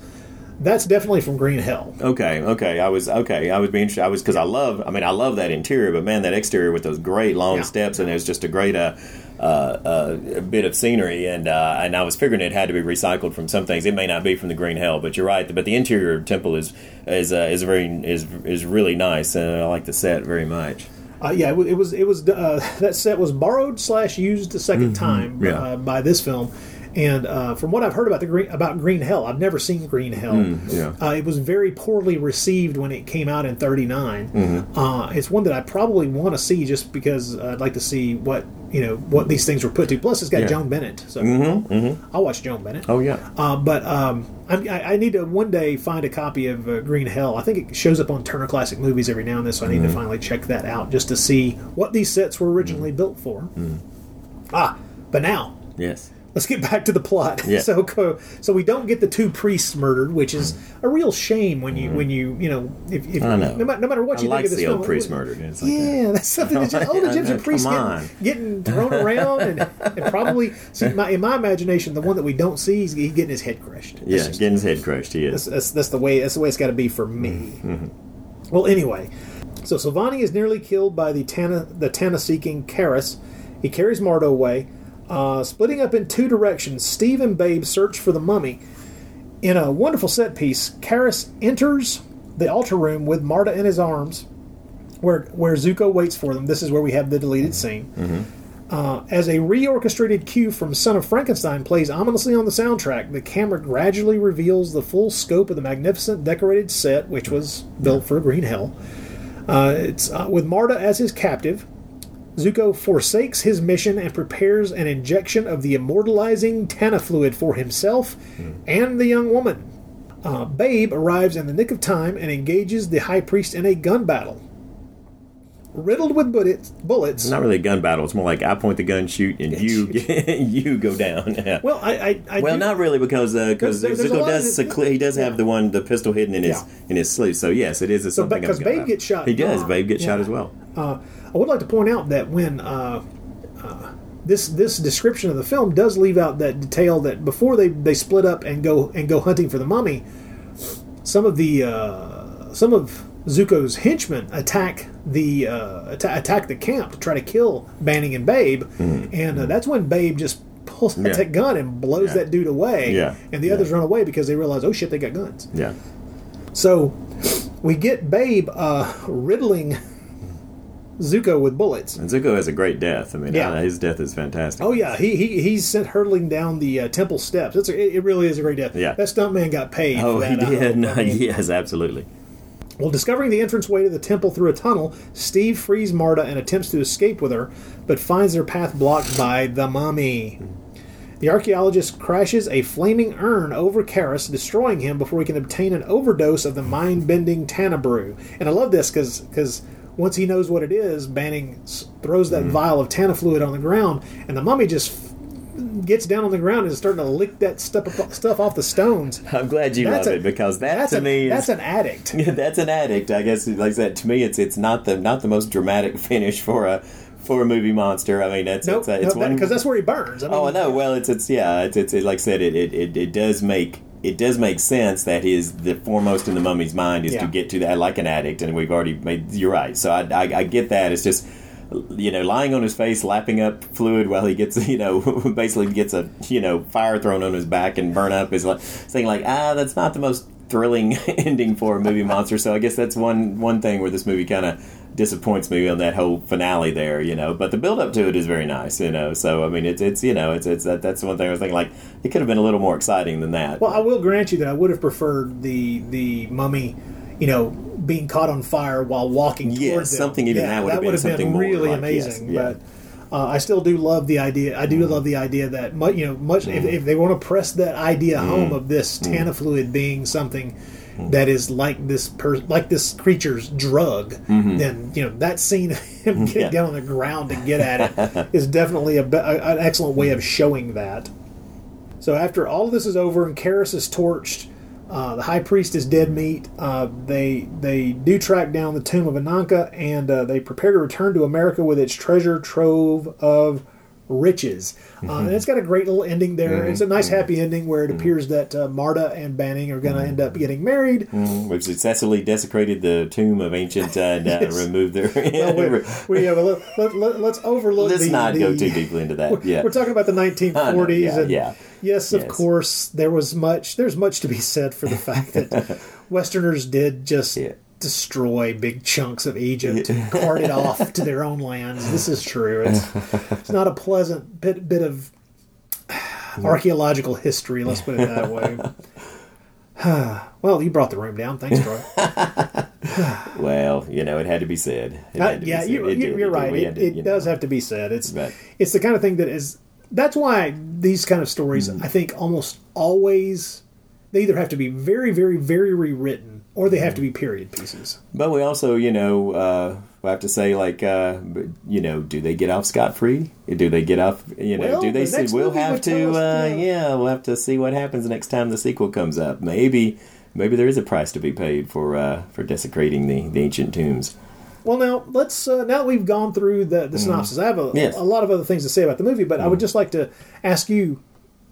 that's definitely from Green Hell.
Okay, okay. I was okay. I would be interested. I was because I love. I mean, I love that interior, but man, that exterior with those great long
Yeah.
steps and there's just a great uh, uh, uh, bit of scenery, and uh, and I was figuring it had to be recycled from some things. It may not be from the Green Hell, but you're right. But the interior temple is is uh, is very is is really nice, and I like the set very much.
Uh, yeah, it it was. It was. Uh, that set was borrowed slash used a 2nd time
Mm-hmm. yeah.
uh, by this film, and uh, from what I've heard about the green about Green Hell, I've never seen Green Hell.
Mm, yeah.
Uh, it was very poorly received when it came out in '39.
Mm-hmm.
Uh, it's one that I probably want to see just because I'd like to see what you know what these things were put to. Plus, it's got
Yeah.
Joan Bennett, so
Mm-hmm,
I'll watch Joan Bennett.
Oh yeah.
Uh, but um, I, I need to one day find a copy of uh, Green Hell. I think it shows up on Turner Classic Movies every now and then, so I need to finally check that out just to see what these sets were originally built for. Ah, but now
Yes.
Let's get back to the plot.
Yeah.
So so we don't get the two priests murdered, which is a real shame when you when you you know if, if
I know.
No, matter, no matter what
I
you
like
think of this
the old priest murdered. It's like
yeah, that's something that old
I
Egyptian
know,
priests
come
getting, getting thrown around and, and probably see my, in my imagination the one that we don't see he's, he's getting his head crushed. That's
yeah,
just-
getting his head crushed. He
that's,
is.
that's, that's the way that's the way it's got to be for me.
Mm-hmm.
Well, anyway, so Silvani is nearly killed by the Tana the Tana seeking Kharis. He carries Marta away, uh, splitting up in two directions. Steve and Babe search for the mummy. In a wonderful set piece, Kharis enters the altar room with Marta in his arms, where where Zucco waits for them. This is where we have the deleted scene. Uh, as a reorchestrated cue from Son of Frankenstein plays ominously on the soundtrack, the camera gradually reveals the full scope of the magnificent decorated set, which was built for Green Hell. Uh, it's uh, with Marta as his captive. Zucco forsakes his mission and prepares an injection of the immortalizing Tana fluid for himself and the young woman. Uh, Babe arrives in the nick of time and engages the High Priest in a gun battle. Riddled with bullets, bullets
It's not really a gun battle. It's more like I point the gun, shoot, and you you go down. Yeah.
Well, I, I, I
well,
do-
not really because because
there's Zucco
does seclu- he does have the one the pistol hidden in his
Yeah.
in his sleeve. So yes, it is a
So,
something.
because Babe
battle.
gets shot
He does. Babe gets shot as well.
Uh, I would like to point out that when uh, uh, this this description of the film does leave out that detail that before they, they split up and go and go hunting for the mummy, some of the uh, some of Zucco's henchmen attack the uh, atta- attack the camp to try to kill Banning and Babe, and uh, that's when Babe just pulls out.
Yeah.
that gun and blows
Yeah.
that dude away,
Yeah.
and the others run away because they realize, oh shit, they got guns.
Yeah.
So we get Babe uh, riddling Zucco with bullets.
And Zucco has a great death. I mean,
Yeah.
I- his death is fantastic.
Oh yeah, he, he he's sent hurtling down the uh, temple steps. It's a, it, really is a great death.
Yeah.
that stuntman got paid.
Oh,
for
he
that, I
did. No,
I mean,
yes, absolutely.
Well, discovering the entranceway to the temple through a tunnel, Steve frees Marta and attempts to escape with her, but finds their path blocked by the mummy. The archaeologist crashes a flaming urn over Kharis, destroying him before he can obtain an overdose of the mind-bending Tanabrew. And I love this because once he knows what it is, Banning throws that vial of Tana fluid on the ground, and the mummy just f- gets down on the ground and is starting to lick that stuff stuff off the stones.
I'm glad you
That's
love
a-
it because that
That's
to
a-
me is
that's an addict.
Yeah, that's an addict. I guess, like I said, to me, it's it's not the not the most dramatic finish for a for a movie monster. I mean, that's
Nope,
it's, uh, it's
because
one
that's where he burns. I mean,
Oh, I know. Well, it's it's yeah. It's it's it, like I said. It, it it it does make it does make sense that his the foremost in the mummy's mind is
Yeah.
to get to that like an addict, and we've already made. You're right. So I, I, I get that. It's just you know lying on his face, lapping up fluid while he gets you know basically gets a you know fire thrown on his back and burn up is like saying like ah that's not the most thrilling ending for a movie monster. So I guess that's one one thing where this movie kind of disappoints me on that whole finale there, you know. But the build up to it is very nice, you know. So I mean, it's it's you know, it's it's that, that's one thing I was thinking like it could have been a little more exciting than that.
Well, I will grant you that I would have preferred the the mummy, you know, being caught on fire while walking
Yes, something even that would have been something more
really
like-
amazing.
yes, yeah.
But uh, I still do love the idea. I do mm. love the idea that mu- you know, much if, mm. if they want to press that idea mm. home of this Tana fluid being something. That is like this per- like this creature's drug. Mm-hmm. Then you know that scene of him mm-hmm. getting
Yeah.
down on the ground to get at it is definitely a, be- an excellent way of showing that. So after all of this is over and Kharis is torched, uh, the high priest is dead meat. Uh, they they do track down the tomb of Ananka and uh, they prepare to return to America with its treasure trove of riches. Uh, and it's got a great little ending there. It's a nice happy ending where it appears that uh, Marta and Banning are going to end up getting married.
We've successfully desecrated the tomb of ancient and uh,
Yes.
removed their.
Well, we, have a little, let, let, let's overlook.
Let's
the,
not
the,
go too deeply into that. Yeah,
We're talking about the 1940s,
yeah,
and
yeah.
yes, of
Yes.
course, there was much. There's much to be said for the fact that Westerners did just
Yeah.
Destroy big chunks of Egypt, and cart it off to their own lands. This is true. It's, it's not a pleasant bit bit of archaeological history. Let's put it that way. well, you brought the room down. Thanks, Troy.
Well, you know, it had to be said. It
Uh,
had to be
yeah,
said.
you,
It
you,
did.
you're right. It,
to,
it
you know.
does have to be said. It's
But-
it's the kind of thing that is. That's why these kind of stories,
Mm.
I think, almost always they either have to be very, very, very rewritten or they have to be period pieces.
But we also, you know, uh, we have to say, like, uh, you know, do they get off scot free? Do they get off? You know,
Well,
do they
the
say we'll have to? uh,
yeah.
we'll have to see what happens next time the sequel comes up. Maybe, maybe there is a price to be paid for uh, for desecrating the, the ancient tombs.
Well, now let's uh, now that we've gone through the, the synopsis. I have a,
Mm-hmm. Yes. Mm-hmm.
a lot of other things to say about the movie, but I would just like to ask you,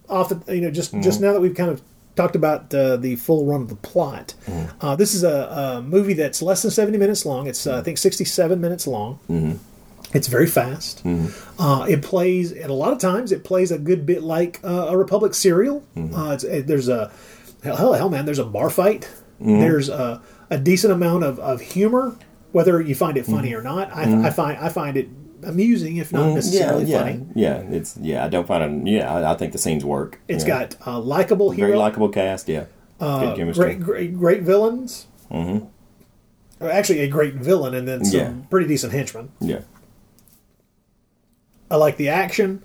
off the, you know, just just now that we've kind of talked about uh, the full run of the plot.
Mm-hmm.
Uh, this is a, a movie that's less than seventy minutes long. It's uh, I think sixty-seven minutes long.
Mm-hmm.
It's very fast. Uh, it plays, and a lot of times it plays a good bit like uh, a Republic serial.
Mm-hmm.
Uh, it's, it, there's a hell, hell, man. There's a bar fight.
Mm-hmm.
There's a, a decent amount of, of humor, whether you find it funny or not. I, I find I find it amusing, if not
Mm, yeah,
necessarily
yeah,
funny.
yeah. It's yeah. I don't find it. Yeah, I, I think the scenes work.
It's
Yeah.
got a likable hero,
very likable cast. Yeah,
uh,
good chemistry.
great, great, great villains. Mm-hmm. Actually, a great villain, and then some
Yeah.
pretty decent henchmen.
Yeah.
I like the action.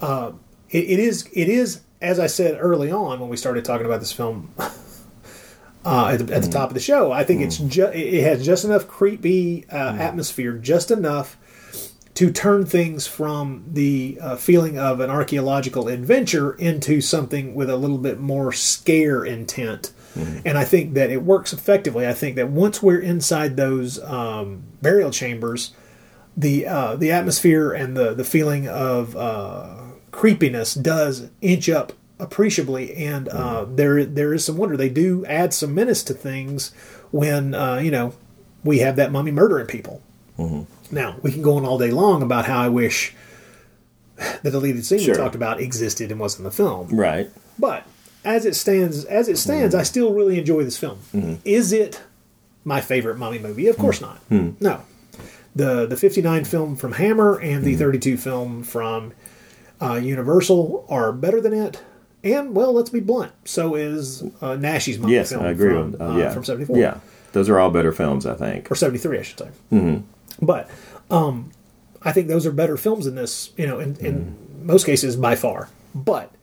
Uh, it, it is it is as I said early on when we started talking about this film uh, at, the, at the top of the show. I think it's ju- it has just enough creepy uh, atmosphere, just enough to turn things from the uh, feeling of an archaeological adventure into something with a little bit more scare intent. And I think that it works effectively. I think that once we're inside those um, burial chambers, the uh, the atmosphere and the the feeling of uh, creepiness does inch up appreciably, and uh, there there is some wonder. They do add some menace to things when uh, you know we have that mummy murdering people. Now we can go on all day long about how I wish the deleted scene
Sure.
we talked about existed and was in the film,
Right.
but as it stands, as it stands, I still really enjoy this film. Is it my favorite mummy movie? Of course not. No. The the 59 film from Hammer and the 32 film from uh, Universal are better than it. And well, let's be blunt. So is uh, Naschy's mummy
Yes,
film
I agree.
from,
with, uh,
uh,
yeah.
from 74
Yeah, those are all better films, I think.
or 73 i should say but um, i think those are better films in this you know in, in mm-hmm. most cases by far. But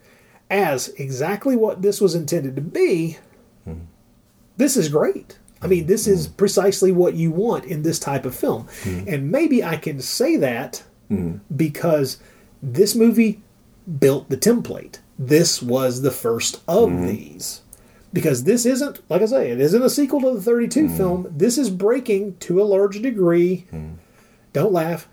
as exactly what this was intended to be mm-hmm. this is great. I mean this is mm-hmm. precisely what you want in this type of film. And maybe i can say that because this movie built the template. This was the first of these because this isn't like I say, it isn't a sequel to the 32 film. This is breaking to a large degree. Don't laugh.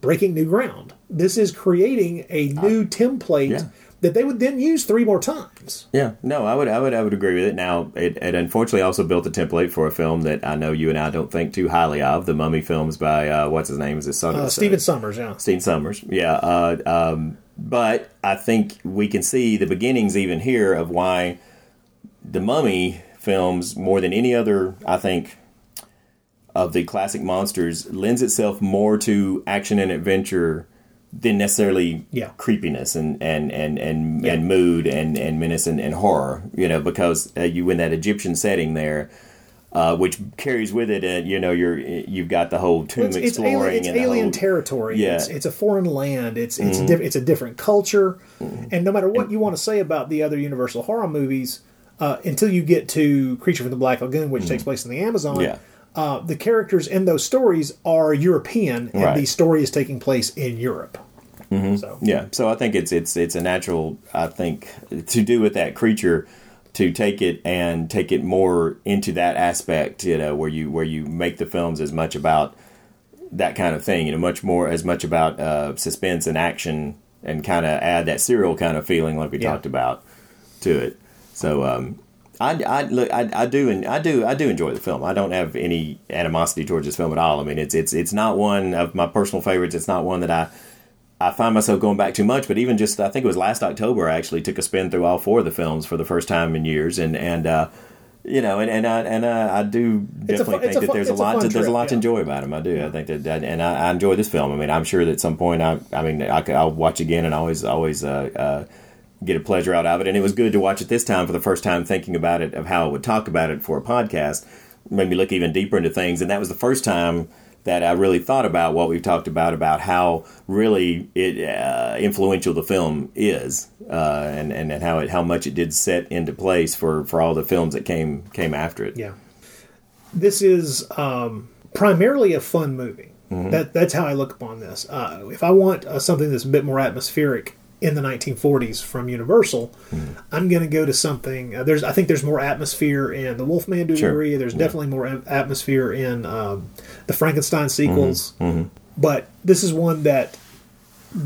Breaking new ground. This is creating a new template
yeah.
that they would then use three more times.
Yeah, no, I would, I would, I would agree with it. Now, it, it unfortunately also built a template for a film that I know you and I don't think too highly of, the Mummy films by uh, what's his name? Is it Son-
Uh, Stephen Sommers, yeah.
Stephen Sommers, yeah. Uh, um, but I think we can see the beginnings even here of why the Mummy films, more than any other, I think, of the classic monsters, lends itself more to action and adventure than necessarily
Yeah.
creepiness and and and and,
Yeah.
and mood and and menace and, and horror. You know, because uh, you in that Egyptian setting there. Uh, which carries with it, uh, you know, you're you've got the whole tomb
Well, it's, it's
exploring
alien, it's
and
alien
whole,
territory.
Yeah.
It's, it's a foreign land. It's it's
Mhm.
diff- it's a different culture, and no matter what you want to say about the other Universal horror movies, uh, until you get to Creature from the Black Lagoon, which takes place in the Amazon,
Yeah.
uh, the characters in those stories are European, and
Right.
the story is taking place in Europe.
Mhm.
So
Yeah, so I think it's it's it's a natural. I think to do with that creature, to take it and take it more into that aspect. You know, where you where you make the films as much about that kind of thing. You know, much more as much about uh, suspense and action, and kind of add that serial kind of feeling like we
Yeah.
talked about to it. So. um I, I look. I, I do, and I do. I do enjoy the film. I don't have any animosity towards this film at all. I mean, it's it's it's not one of my personal favorites. It's not one that I I find myself going back too much, but even just I think it was last October I actually took a spin through all four of the films for the first time in years, and and uh, you know, and and I and uh, I do definitely
fu- it's
think that there's a
a
lot
fun
to there's a
trip,
lot to enjoy about them. I do. I think that, that and I, I enjoy this film. I mean, I'm sure that at some point I I mean I, will watch again and always always uh, uh, get a pleasure out of it. And it was good to watch it this time for the first time, thinking about it of how I would talk about it for a podcast. Made me look even deeper into things, and that was the first time that I really thought about what we've talked about about how really it uh, influential the film is, uh, and, and and how it how much it did set into place for, for all the films that came came after it.
Yeah. This is um, primarily a fun movie.
Mhm.
That that's how I look upon this. Uh, if I want uh, something that's a bit more atmospheric in the 1940s from Universal,
Mm-hmm.
I'm going to go to something. Uh, there's I think there's more atmosphere in the Wolfman a
Sure.
There's
Yeah.
definitely more atmosphere in um, the Frankenstein sequels.
Mhm.
But this is one that,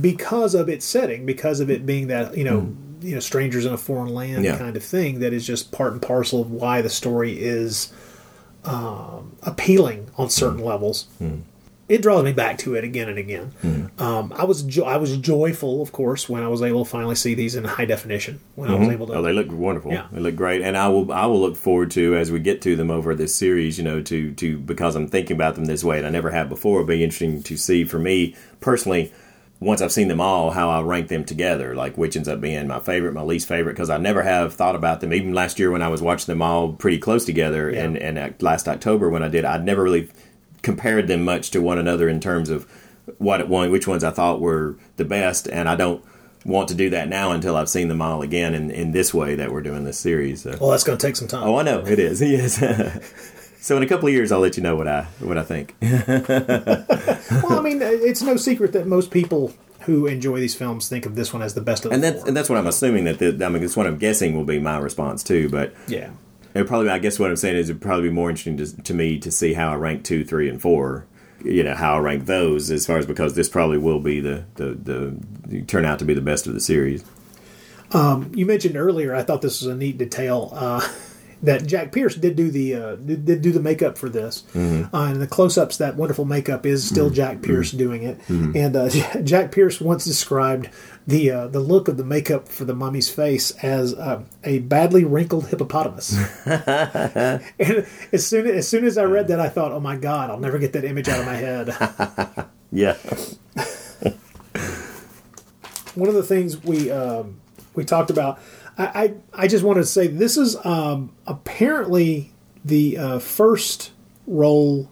because of its setting, because of it being that you know you know strangers in a foreign land
Mm-hmm. Yeah.
kind of thing, that is just part and parcel of why the story is um, appealing on certain levels. It draws me back to it again and again.
Mm-hmm.
Um, I was jo- I was joyful, of course, when I was able to finally see these in high definition. When I was
Mhm.
able to,
Oh, they look wonderful.
Yeah.
They look great, and I will I will look forward to as we get to them over this series. You know, to to because I'm thinking about them this way, and I never have before. It'll be interesting to see for me personally. Once I've seen them all, how I rank them together, like which ends up being my favorite, my least favorite, because I never have thought about them. Even last year when I was watching them all pretty close together,
Yeah.
and and last October when I did, I'd never really compared them much to one another in terms of what one, which ones I thought were the best, and I don't want to do that now until I've seen them all again in, in this way that we're doing this series. So.
well, that's going to take some time.
Oh, I know it is. Yes. so in a couple of years, I'll let you know what I what I think.
well, I mean, it's no secret that most people who enjoy these films think of this one as the best of the
and that's and that's what I'm assuming that the, I mean that's what I'm guessing will be my response too. But
Yeah.
It probably I guess what I'm saying is it'd probably be more interesting to, to me to see how I rank two, three, and four. You know how I rank those as far as because this probably will be the the, the, the turn out to be the best of the series.
Um, you mentioned earlier, I thought this was a neat detail uh, that Jack Pierce did do the uh, did, did do the makeup for this,
Mhm.
uh, and the close-ups that wonderful makeup is still Jack Pierce doing it.
Mhm.
And uh, Jack Pierce once described the uh, the look of the makeup for the mummy's face as uh, a badly wrinkled hippopotamus. and as soon as soon as I read that, I thought, "Oh my God, I'll never get that image out of my head."
Yeah.
one of the things we um, we talked about. I, I I just wanted to say this is um, apparently the uh, first role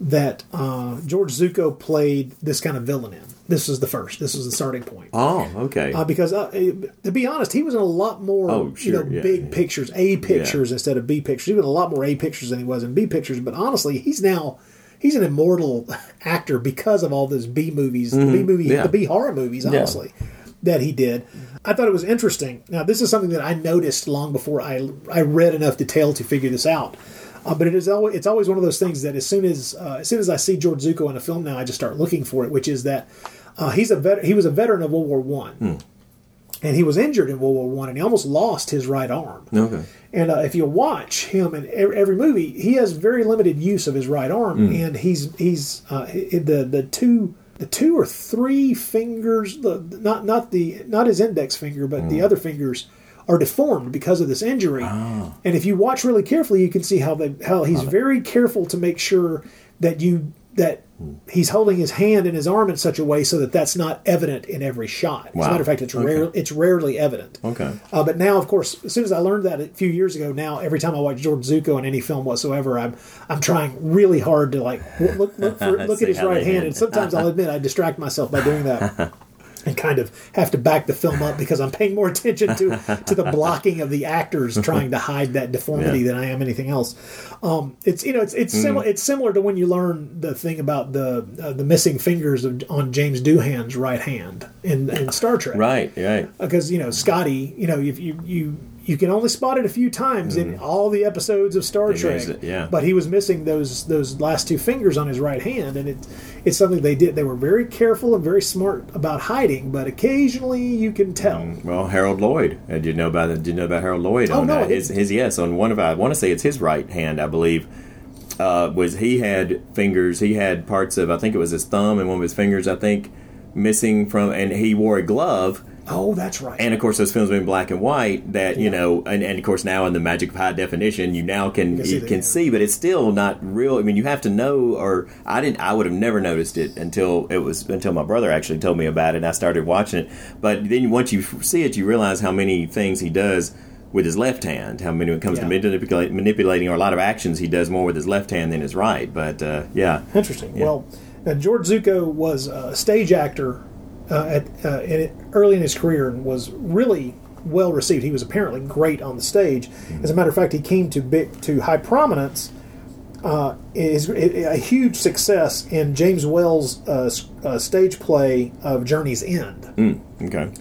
that uh, George Zucco played this kind of villain in. This is the first. This is the starting point.
Oh, okay.
Uh, because uh, to be honest, he was in a lot more
Oh,
you know
sure, yeah,
big
yeah.
pictures, A pictures instead of B pictures. He was in a lot more A pictures than he was in B pictures. But honestly, he's now he's an immortal actor because of all those B movies, the B
Mhm,
movie,
yeah.
the B horror movies.
Yeah.
Honestly, that he did. I thought it was interesting. Now, this is something that I noticed long before I I read enough detail to figure this out. Uh, but it is always it's always one of those things that as soon as uh, as soon as I see George Zucco in a film now, I just start looking for it. Which is that uh, he's a vet- he was a veteran of World War One, and he was injured in World War One, and he almost lost his right arm.
Okay.
And uh, if you watch him in every, every movie, he has very limited use of his right arm,
Mm.
and he's he's uh, the the two the two or three fingers, the not not the not his index finger, but
Mm.
the other fingers are deformed because of this injury.
Ah.
And if you watch really carefully, you can see how they how he's very careful to make sure that you that
Hmm.
he's holding his hand and his arm in such a way so that that's not evident in every shot. As a matter of fact, it's
Okay.
rare it's rarely evident.
Okay.
Uh, but now, of course, as soon as I learned that a few years ago, now every time I watch George Zucco in any film whatsoever, I'm I'm trying really hard to like look look, look, for, look at his right hand. and sometimes I'll admit I distract myself by doing that. And kind of have to back the film up because I'm paying more attention to to the blocking of the actors trying to hide that deformity
Yeah.
than I am anything else. Um, it's you know it's it's similar
Mm.
it's similar to when you learn the thing about the uh, the missing fingers of, on James Doohan's right hand in, in Star Trek
Right, right.
because you know Scotty, you know if you you you can only spot it a few times in all the episodes of Star
They
Trek.
it, yeah.
But he was missing those those last two fingers on his right hand, and it it's something they did. They were very careful and very smart about hiding, but occasionally you can tell.
Well, Harold Lloyd. Uh, did you know about did you know about Harold Lloyd?
Oh,
on
no,
uh, his his yes on one of I want to say it's his right hand I believe. Uh, was he had fingers? He had parts of I think it was his thumb and one of his fingers I think missing from, and he wore a glove.
Oh, that's right.
And of course, those films were in black and white. That you know, and, and of course now in the magic of high definition, you now can
You can see
you can see, but it's still not real. I mean, you have to know, or I didn't. I would have never noticed it until it was until my brother actually told me about it, and I started watching it. But then once you see it, you realize how many things he does with his left hand. How many when it comes
Yeah.
to manipulate, manipulating or a lot of actions, he does more with his left hand than his right. But uh, yeah,
Interesting.
Yeah.
Well, now George Zucco was a stage actor uh, at uh, in early in his career and was really well received. He was apparently great on the stage. As a matter of fact, he came to big to high prominence. Uh, is a huge success in James Whale's uh, uh, stage play of Journey's End,
Mm, okay.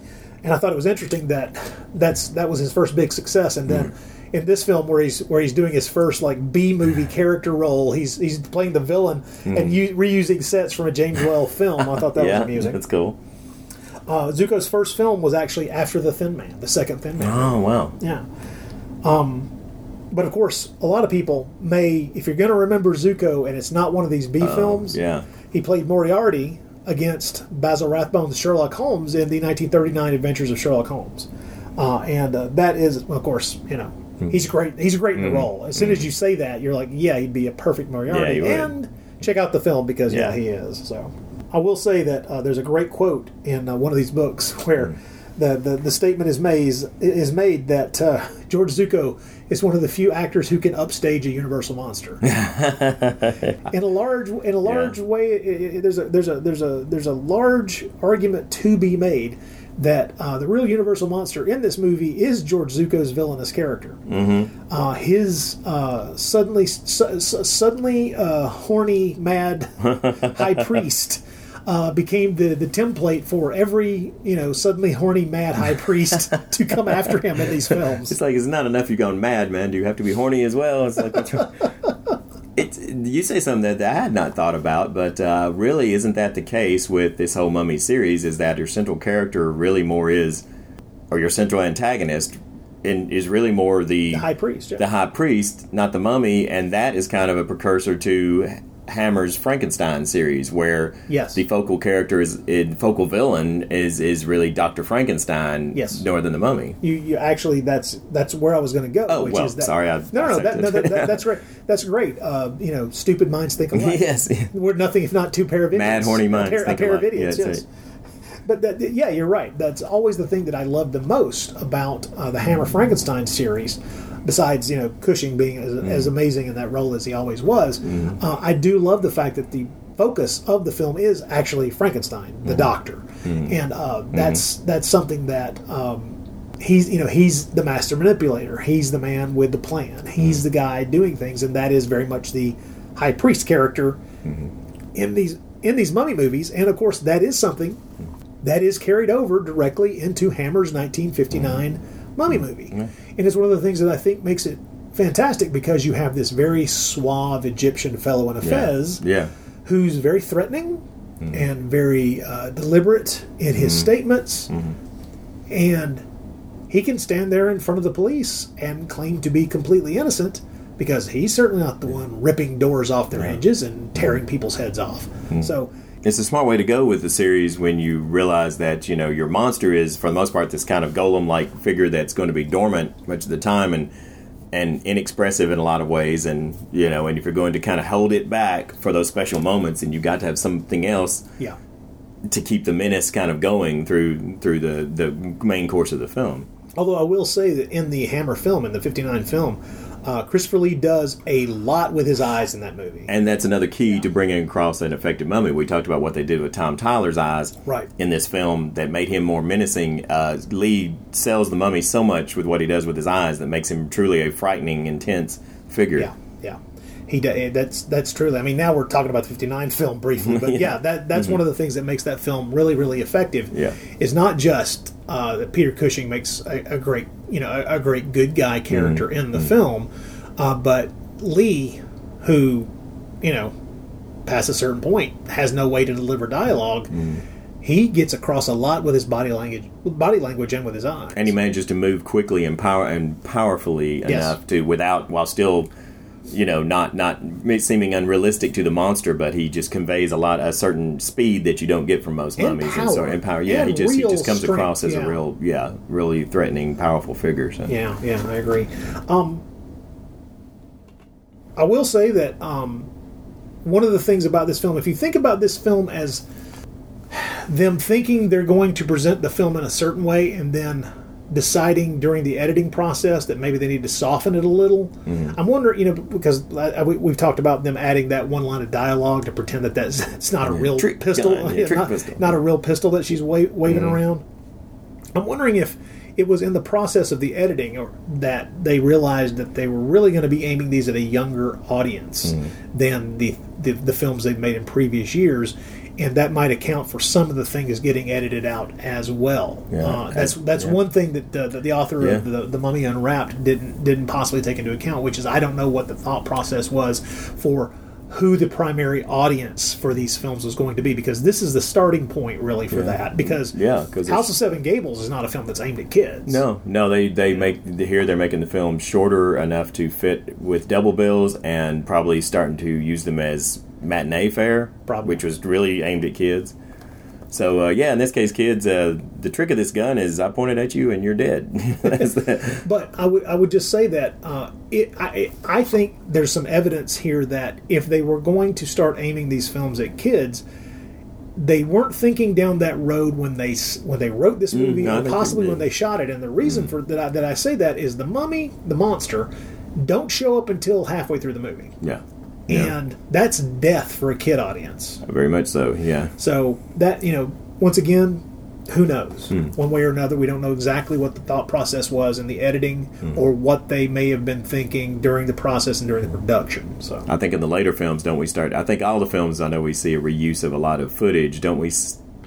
and I thought it was interesting that that's that was his first big success, and then. In this film, where he's where he's doing his first like B movie character role, he's he's playing the villain and u- reusing sets from a James Whale film. I thought that
yeah,
was amusing.
that's cool.
Uh, Zucco's first film was actually after the Thin Man, the second Thin Man.
Oh wow.
Yeah. Um, but of course, a lot of people may, if you're going to remember Zucco, and it's not one of these B films.
Oh, yeah.
He played Moriarty against Basil Rathbone's Sherlock Holmes in the 1939 Adventures of Sherlock Holmes, uh, and uh, that is, of course, you know,
Hmm.
he's great. He's great in the role. As soon as you say that, you're like, yeah, he'd be a perfect Moriarty.
Yeah,
and check out the film because yeah,
Yeah.
he is. So I will say that uh, there's a great quote in uh, one of these books where
Hmm.
the, the, the statement is made is made that uh, George Zucco is one of the few actors who can upstage a Universal monster. in a large in a large way, i i there's a there's a there's a there's a large argument to be made that uh, the real Universal monster in this movie is George Zucco's villainous character.
Mm-hmm.
Uh, his uh, suddenly su- su- suddenly uh, horny mad high priest uh, became the, the template for every you know suddenly horny mad high priest to come after him in these films.
It's like it's not enough you've gone mad, man. Do you have to be horny as well? It's like? It's, you say something that, I had not thought about, but uh, really isn't that the case with this whole Mummy series? Is that your central character really more is, or your central antagonist, in, is really more the,
The high priest, yeah.
the high priest, not the mummy, and that is kind of a precursor to Hammer's Frankenstein series, where
Yes.
the focal character is in focal villain is is really Doctor Frankenstein,
Yes.
more than the mummy.
You, you actually that's that's where I was going to go.
Oh,
which
well,
is that,
sorry, I-
no, no, that, no that, that, that's great. That's great. Uh, you know, stupid minds think alike.
Yes.
we're nothing if not two pair of idiots.
Mad, horny minds
a pair,
think
a pair of idiots.
Yeah,
yes. But that, yeah, you're right. That's always the thing that I love the most about uh, the Hammer Frankenstein series. Besides, you know, Cushing being as,
Mm.
as amazing in that role as he always was, uh, I do love the fact that the focus of the film is actually Frankenstein,
Mm.
the Doctor, and uh, that's that's something that um, he's you know he's the master manipulator. He's the man with the plan. He's the guy doing things, and that is very much the high priest character in these in these mummy movies. And of course, that is something that is carried over directly into Hammer's 1959 mummy movie, and it's one of the things that I think makes it fantastic because you have this very suave Egyptian fellow in a fez
Yeah.
who's very threatening mm-hmm. and very uh, deliberate in his mm-hmm. statements. Mm-hmm. and he can stand there in front of the police and claim to be completely innocent because he's certainly not the one ripping doors off their hinges and tearing people's heads off. So
It's a smart way to go with the series when you realize that you know your monster is for the most part this kind of golem-like figure that's going to be dormant much of the time and and inexpressive in a lot of ways and you know and if you're going to kind of hold it back for those special moments and you've got to have something else
yeah,
to keep the menace kind of going through through the the main course of the film.
Although I will say that in the Hammer film, in the '59 film, uh, Christopher Lee does a lot with his eyes in that movie.
And that's another key to bringing across an effective mummy. We talked about what they did with Tom Tyler's eyes
Right.
in this film that made him more menacing. Uh, Lee sells the mummy so much with what he does with his eyes that makes him truly a frightening, intense figure.
Yeah, yeah. He do- that's that's true. I mean, now we're talking about the '59 film briefly, but yeah, that that's one of the things that makes that film really, really effective.
Mm-hmm. Yeah.
is not just uh, that Peter Cushing makes a, a great, you know, a, a great good guy character
Mm-hmm.
in the film, uh, but Lee, who, you know, past a certain point has no way to deliver dialogue.
Mm-hmm.
He gets across a lot with his body language, with body language, and with his eyes.
And he manages to move quickly and power and powerfully
Yes.
enough to without while still you know not not seeming unrealistic to the monster but he just conveys a lot a certain speed that you don't get from most
And
mummies and so
power.
and power yeah he just he just comes
strength,
across as
yeah.
a real yeah really threatening powerful figure so
Yeah, yeah, I agree. Um, I will say that um, one of the things about this film, if you think about this film as them thinking they're going to present the film in a certain way and then deciding during the editing process that maybe they need to soften it a little.
Mm-hmm.
I'm wondering, you know, because I, we, we've talked about them adding that one line of dialogue to pretend that that's it's not a real
Trick
pistol,
gun, yeah,
not,
pistol.
not a real pistol that she's wa- waving
Mhm.
around. I'm wondering if it was in the process of the editing or that they realized that they were really going to be aiming these at a younger audience
Mm-hmm.
than the, the the films they've made in previous years, and that might account for some of the things getting edited out as well.
Yeah,
uh, that's that's
yeah.
one thing that, uh, that the author
Yeah.
of the, the Mummy Unwrapped didn't didn't possibly take into account, which is I don't know what the thought process was for who the primary audience for these films was going to be because this is the starting point really for
Yeah.
that because
Yeah,
House of Seven Gables is not a film that's aimed at kids.
No, no, they they make here they're making the film shorter enough to fit with double bills and probably starting to use them as matinee fare,
Probably.
which was really aimed at kids. So uh, yeah, in this case, kids, uh, the trick of this gun is I point it at you and you're dead.
But I would I would just say that uh, it, I I think there's some evidence here that if they were going to start aiming these films at kids, they weren't thinking down that road when they when they wrote this
Mm,
movie or possibly when they shot it. And the reason for that I, that I say that is the mummy, the monster, don't show up until halfway through the movie,
yeah, yeah,
and that's death for a kid audience.
very much so. Yeah,
So that you know, once again, who knows?
Hmm.
One way or another, we don't know exactly what the thought process was in the editing,
Hmm.
or what they may have been thinking during the process and during the production. So
I think in the later films, don't we start? I think all the films I know we see a reuse of a lot of footage. Don't we?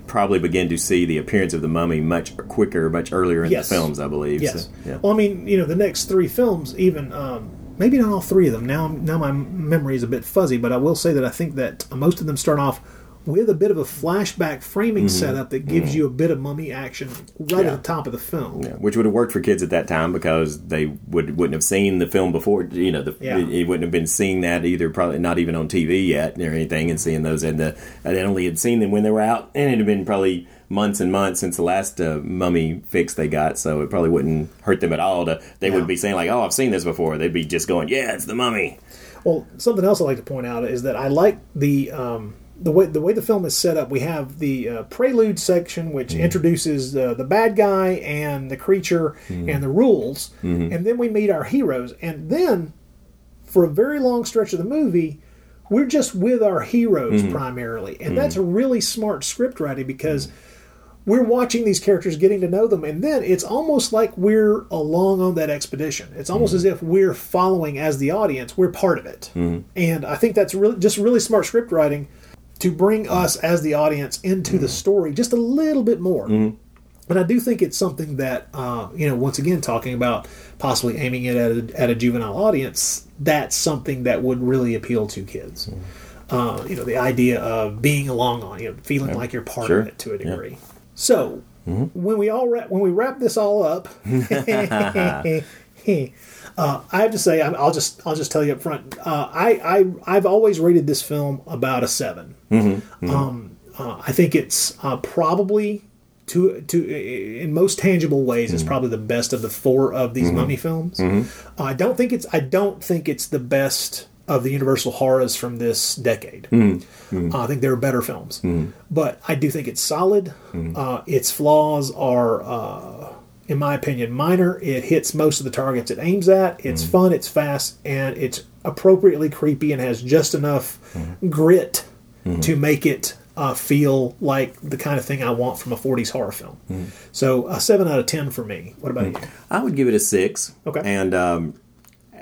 Probably begin to see the appearance of the mummy much quicker, much earlier in
Yes.
the films. I believe.
yes,
So, yeah.
well, I mean, you know, the next three films, even um, maybe not all three of them. Now, now my memory is a bit fuzzy, but I will say that I think that most of them start off with a bit of a flashback framing
Mhm.
setup that gives you a bit of mummy action right
Yeah.
at the top of the film.
Yeah, which would have worked for kids at that time because they would wouldn't have seen the film before. You know, the,
Yeah.
it, wouldn't have been seeing that either. Probably not even on TV yet or anything, and seeing those and the and they only had seen them when they were out, and it had been probably months and months since the last uh, mummy fix they got. So it probably wouldn't hurt them at all. To they
Yeah.
would be saying like, "Oh, I've seen this before." They'd be just going, "Yeah, it's the mummy."
Well, something else I like to point out is that I like the um, the way the way the film is set up. We have the uh, prelude section, which introduces uh, the bad guy and the creature and the rules, and then we meet our heroes, and then for a very long stretch of the movie. We're just with our heroes primarily, and that's a really smart script writing because we're watching these characters, getting to know them, and then it's almost like we're along on that expedition. It's almost mm-hmm. as if we're following as the audience. We're part of it, mm-hmm. and I think that's really just really smart script writing to bring us as the audience into the mm-hmm. story just a little bit more. But I do think it's something that, uh, you know, once again, talking about possibly aiming it at a, at a juvenile audience, that's something that would really appeal to kids. Uh, you know, the idea of being along on, you know, feling like you're part
Sure.
of it to a
Yeah.
So, when we all wrap, when we wrap this all up, uh, I have to say I'm- I'll just I'll just tell you up front. Uh, I I I've always rated this film about a 7 Um, uh, I think it's uh, probably to to in most tangible ways it's probably the best of the four of these mummy films. I don't think it's I don't think it's the best of the Universal horrors from this decade. Uh, I think there are better films, but I do think it's solid. Uh, its flaws are, uh, in my opinion, minor. It hits most of the targets it aims at. It's fun, it's fast, and it's appropriately creepy and has just enough grit to make it uh, feel like the kind of thing I want from a 40s horror film. So a seven out of ten for me. What about you?
I would give it a six.
Okay.
And um,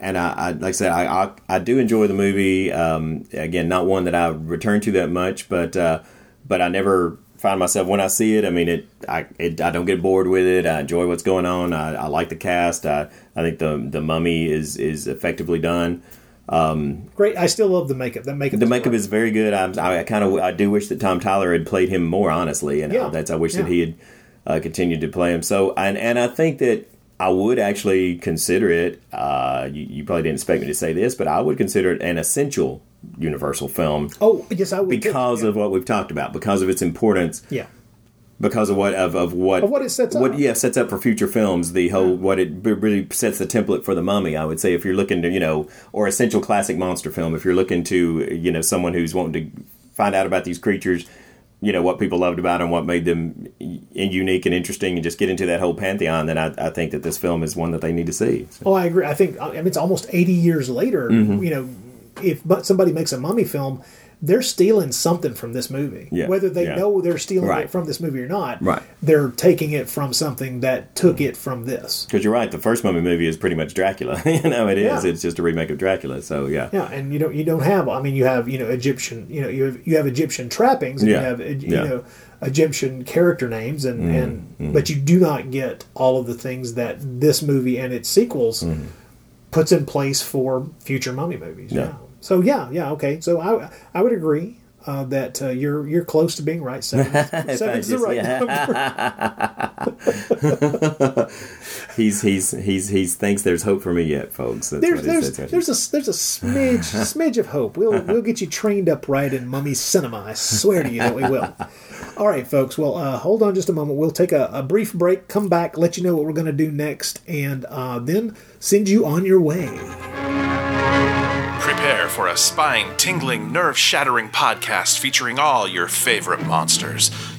and I, I like I said, I, I I do enjoy the movie. Um, again, not one that I return to that much, but uh, but I never find myself when I see it. I mean, it I it, I don't get bored with it. I enjoy what's going on. I, I like the cast. I I think the the mummy is is effectively done.
Great. I still love the makeup. That makeup.
The
is
makeup
great.
is very good. I'm, I kind of I do wish that Tom Tyler had played him more honestly, and
Yeah.
uh, that's I wish
Yeah.
that he had uh, continued to play him. So and and I think that I would actually consider it. Uh, you, you probably didn't expect me to say this, but I would consider it an essential Universal film
Oh yes, I would
because
Yeah.
of what we've talked about, because of its importance,
yeah.
because of what of, of what
Of what it sets up.
yeah sets up for future films. The whole what it really sets the template for the Mummy. I would say if you're looking to you know or essential classic monster film, if you're looking to you know someone who's wanting to find out about these creatures. You know what people loved about them, what made them unique and interesting, and just get into that whole pantheon. Then I, I think that this film is one that they need to see. So,
Oh, I agree. I think I mean it's almost eighty years later.
Mm-hmm.
You know, if but somebody makes a mummy film, they're stealing something from this movie.
Yeah,
Whether they
yeah.
know they're stealing
Right.
it from this movie or not,
Right.
They're taking it from something that took it from this.
Because you're right, the first Mummy movie is pretty much Dracula. you know, it is.
Yeah.
It's just a remake of Dracula. So yeah,
Yeah, and you don't you don't have. I mean, you have you know Egyptian. You know you have you have Egyptian trappings. And
Yeah,
You have you know Egyptian character names, and mm-hmm. and but you do not get all of the things that this movie and its sequels mm-hmm. puts in place for future mummy movies. Yeah. So yeah, yeah, okay. So I I would agree. Uh, that uh, you're you're close to being right. Seven, seven's the right number.
he's he's he's he's thinks there's hope for me yet, folks. That's
There's there's there's a there's a smidge smidge of hope. We'll we'll get you trained up right in mummy cinema. I swear to you that we will. All right, folks. Well, uh, hold on just a moment. We'll take a, a brief break. Come back. Let you know what we're going to do next, and uh, then send you on your way.
Prepare for a spine tingling, nerve shattering podcast featuring all your favorite monsters.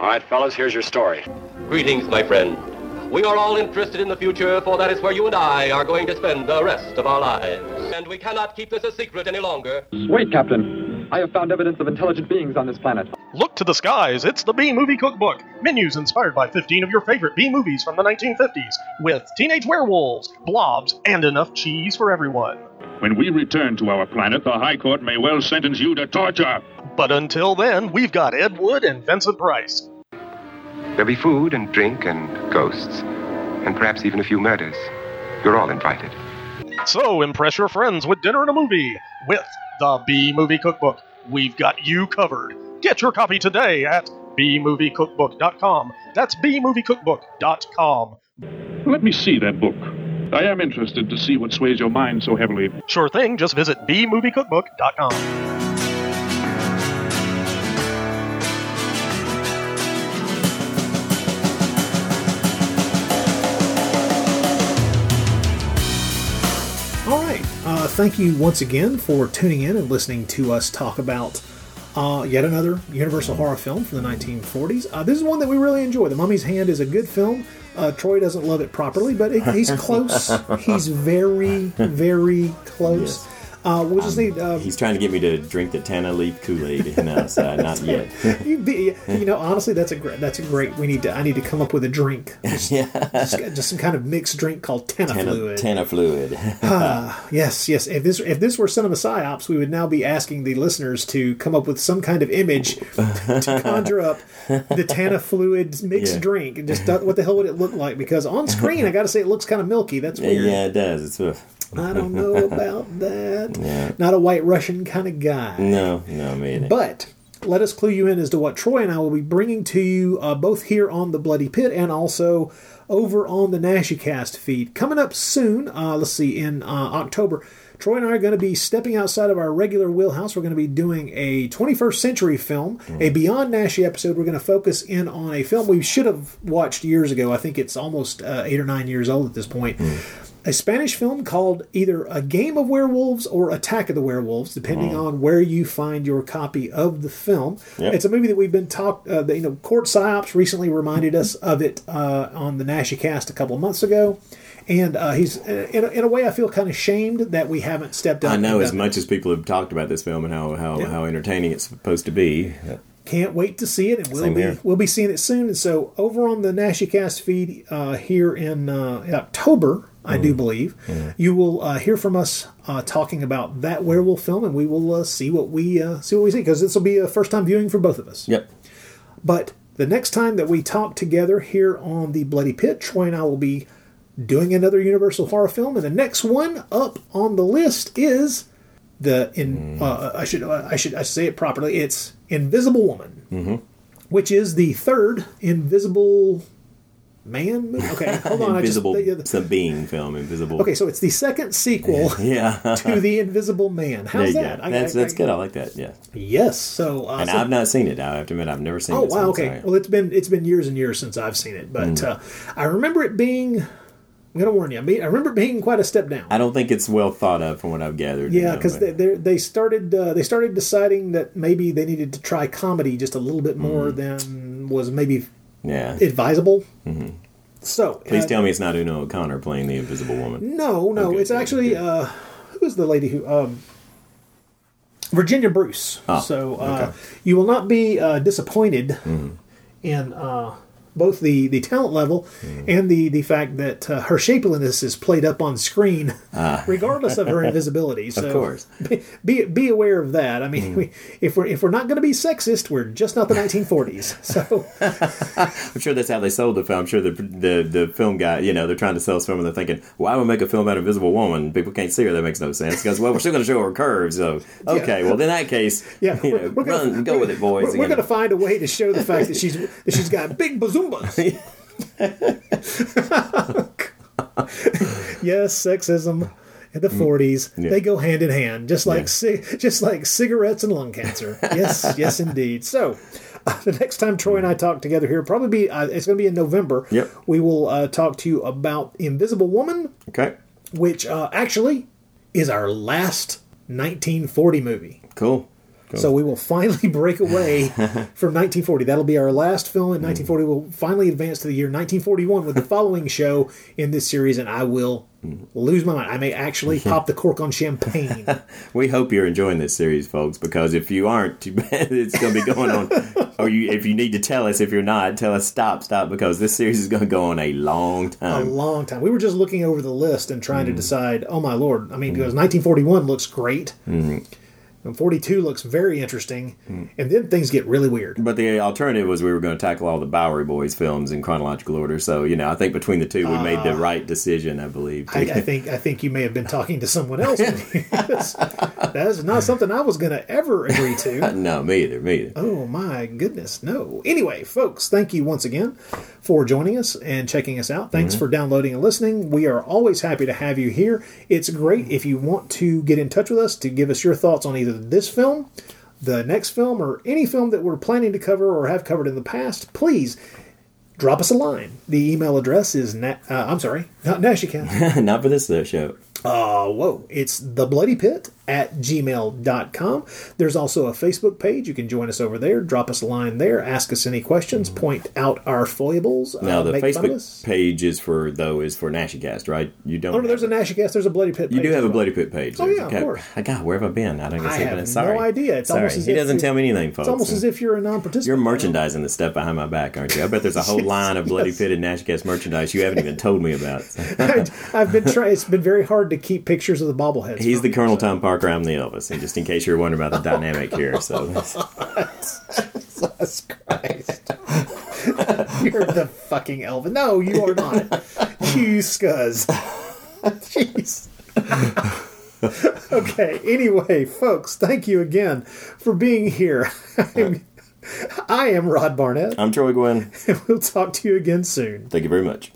All right, fellas, here's your story.
Greetings, my friend. We are all interested in the future, for that is where you and I are going to spend the rest of our lives. And we cannot keep this a secret any longer.
Wait, Captain. I have found evidence of intelligent beings on this planet.
Look to the skies, it's the B Movie Cookbook. Menus inspired by 15 of your favorite B movies from the 1950s, with teenage werewolves, blobs, and enough cheese for everyone.
When we return to our planet, the High Court may well sentence you to torture.
But until then, we've got Ed Wood and Vincent Price.
There'll be food and drink and ghosts, and perhaps even a few murders. You're all invited.
So impress your friends with dinner and a movie with the B Movie Cookbook. We've got you covered. Get your copy today at bmoviecookbook.com. That's bmoviecookbook.com.
Let me see that book. I am interested to see what sways your mind so heavily.
Sure thing, just visit bmoviecookbook.com.
All right. Uh, thank you once again for tuning in and listening to us talk about uh, yet another Universal horror film from the 1940s. Uh, this is one that we really enjoy. The Mummy's Hand is a good film. Uh, Troy doesn't love it properly, but it, he's close. he's very, very close. Uh, we'll just need. Uh,
He's trying to get me to drink the Tana leaf Kool Aid, no, so not yet.
you, be, you know, honestly, that's a great. That's a great. We need to. I need to come up with a drink. Just, just, just some kind of mixed drink called Tana,
Tana
fluid.
Tana fluid.
Ah, yes, yes. If this if this were cinema psyops, we would now be asking the listeners to come up with some kind of image to conjure up the Tana fluid mixed
Yeah.
drink. And just what the hell would it look like? Because on screen, I got to say, it looks kind of milky. That's weird.
yeah, it does. It's ugh.
I don't know about that.
Yeah.
Not a white Russian kind of guy.
No, no, me neither.
But let us clue you in as to what Troy and I will be bringing to you uh, both here on the Bloody Pit and also over on the NaschyCast feed. Coming up soon, uh, let's see, in uh, October, Troy and I are going to be stepping outside of our regular wheelhouse. We're going to be doing a 21st century film, a Beyond Naschy episode. We're going to focus in on a film we should have watched years ago. I think it's almost uh, eight or nine years old at this point a Spanish film called either A Game of Werewolves or Attack of the Werewolves, depending
Mm.
on where you find your copy of the film.
Yep.
It's a movie that we've been talked. Uh, you know, Court Psyops recently reminded us of it uh, on the Naschy cast a couple of months ago, and uh, he's in a, in a way I feel kind of shamed that we haven't stepped up.
I know as
done
much as people have talked about this film and how how,
Yeah.
how entertaining it's supposed to be.
Can't wait to see it, and we'll
Same
be
here.
we'll be seeing it soon. And so, over on the NaschyCast feed uh, here in, uh, in October, I do believe, you will uh, hear from us uh, talking about that werewolf film, and we will uh, see what we uh, see what we see because this will be a first time viewing for both of us.
Yep.
But the next time that we talk together here on the Bloody Pit, Troy and I will be doing another Universal horror film, and the next one up on the list is the in
Mm.
uh, I should I should I should say it properly. It's Invisible Woman,
Mm-hmm.
which is the third Invisible Man. movie. Okay, hold on.
Invisible,
I just,
it's a being film. Invisible.
okay, so it's the second sequel
Yeah.
to the Invisible Man. How's that?
go. That's
I-
that's
I-
good. I like that. Yeah.
Yes. So uh,
and
so-
I've not seen it. I have to admit, I've never seen
Oh
it.
wow!
so
Okay.
sorry.
Well, it's been it's been years and years since I've seen it, but
Mm.
uh, I remember it being. I'm gonna warn you. I mean, I remember it being quite a step down.
I don't think it's well thought of from what I've gathered.
Yeah, because they they started uh, they started deciding that maybe they needed to try comedy just a little bit more than was maybe
yeah.
advisable.
Mm-hmm.
So
Please
uh,
tell me it's not Una O'Connor playing the Invisible Woman.
No, no, it's actually uh, who is the lady who um, Virginia Bruce.
Oh,
so uh,
okay. Mm-hmm.
you will not be uh, disappointed in uh, both the, the talent level
Mm.
and the, the fact that uh, her shapeliness is played up on screen,
Ah.
regardless of her invisibility. So
course.
be, be be aware of that. I mean,
Mm.
we, if we're if we're not going to be sexist, we're just not the 1940s. So
I'm sure that's how they sold the film. I'm sure the the the film guy, you know, they're trying to sell this film and they're thinking, why would we make a film about an invisible woman? People can't see her. That makes no sense. Because well, we're still going to show her curves. So okay, well in that case,
Yeah,
you know,
we're gonna-
run, go with it, boys.
We're, we're going to find a way to show the fact that she's that she's got big yes, sexism in the forties.
Mm. Yeah.
They go hand in hand, just like
Yeah.
ci- just like cigarettes and lung cancer. Yes, yes, indeed. So. Uh, the next time Troy and I talk together here, probably be uh, it's going to be in November.
Yep.
We will uh, talk to you about Invisible Woman,
Okay,
which uh, actually is our last 1940 movie.
cool. Cool.
So we will finally break away from 1940. That'll be our last film in
Mm.
1940. We'll finally advance to the year 1941 with the following show in this series, and I will
Mm.
lose my mind. I may actually pop the cork on champagne.
We hope you're enjoying this series, folks, because if you aren't, too bad it's going to be going on. or you, if you need to tell us, if you're not, tell us stop, stop, because this series is going to go on a long time.
a long time. We were just looking over the list and trying to
Mm.
decide. Oh my lord! I mean, because 1941 looks great,
Mhm.
And 42 looks very interesting,
Mm.
and then things get really weird.
But the alternative was we were going to tackle all the Bowery Boys films in chronological order. So you know, I think between the two, we made the
Ah.
right decision. I believe.
I, I think I think you may have been talking to someone else. That's, that's not something I was going to ever agree to.
no, me either. Me either.
Oh my goodness, no. Anyway, folks, thank you once again for joining us and checking us out. Thanks
Mhm.
for downloading and listening. We are always happy to have you here. It's great if you want to get in touch with us to give us your thoughts on either this film, the next film, or any film that we're planning to cover or have covered in the past. Please drop us a line. The email address is na- uh, I'm sorry, not Naschycast.
Not for this show.
Uh, whoa. It's the bloody pit at gmail.com. There's also a Facebook page. You can join us over there. Drop us a line there. Ask us any questions. Point out our foibles.
Now
uh,
the
make fun of us.
Facebook page is for though is for Naschycast, right? You don't.
Oh, no, there's a Naschycast, There's a bloody pit.
you do have a bloody pit page.
Oh, yeah,
a
of course.
I God, where have I been? I don't
I
see
have.
Sorry.
no idea. It's
Sorry.
almost as
he doesn't tell me anything, folks.
It's almost as if you're a non-participant.
You're merchandising the stuff behind my back, aren't you? I bet there's a whole
Yes,
line of bloody
yes.
pit and Naschycast merchandise you haven't even told me about.
I've been trying. It's been very hard to keep pictures of the bobbleheads.
He's the Colonel Tom Parker. I'm the Elvis. And just in case you're wondering about the dynamic here, so
Jesus Christ. You're the fucking Elvin. No, you are not. you scuzz. Jeez. okay, anyway, folks, thank you again for being here. I'm, I am Rod Barnett,
I'm Troy Guinn.
and we'll talk to you again soon.
Thank you very much.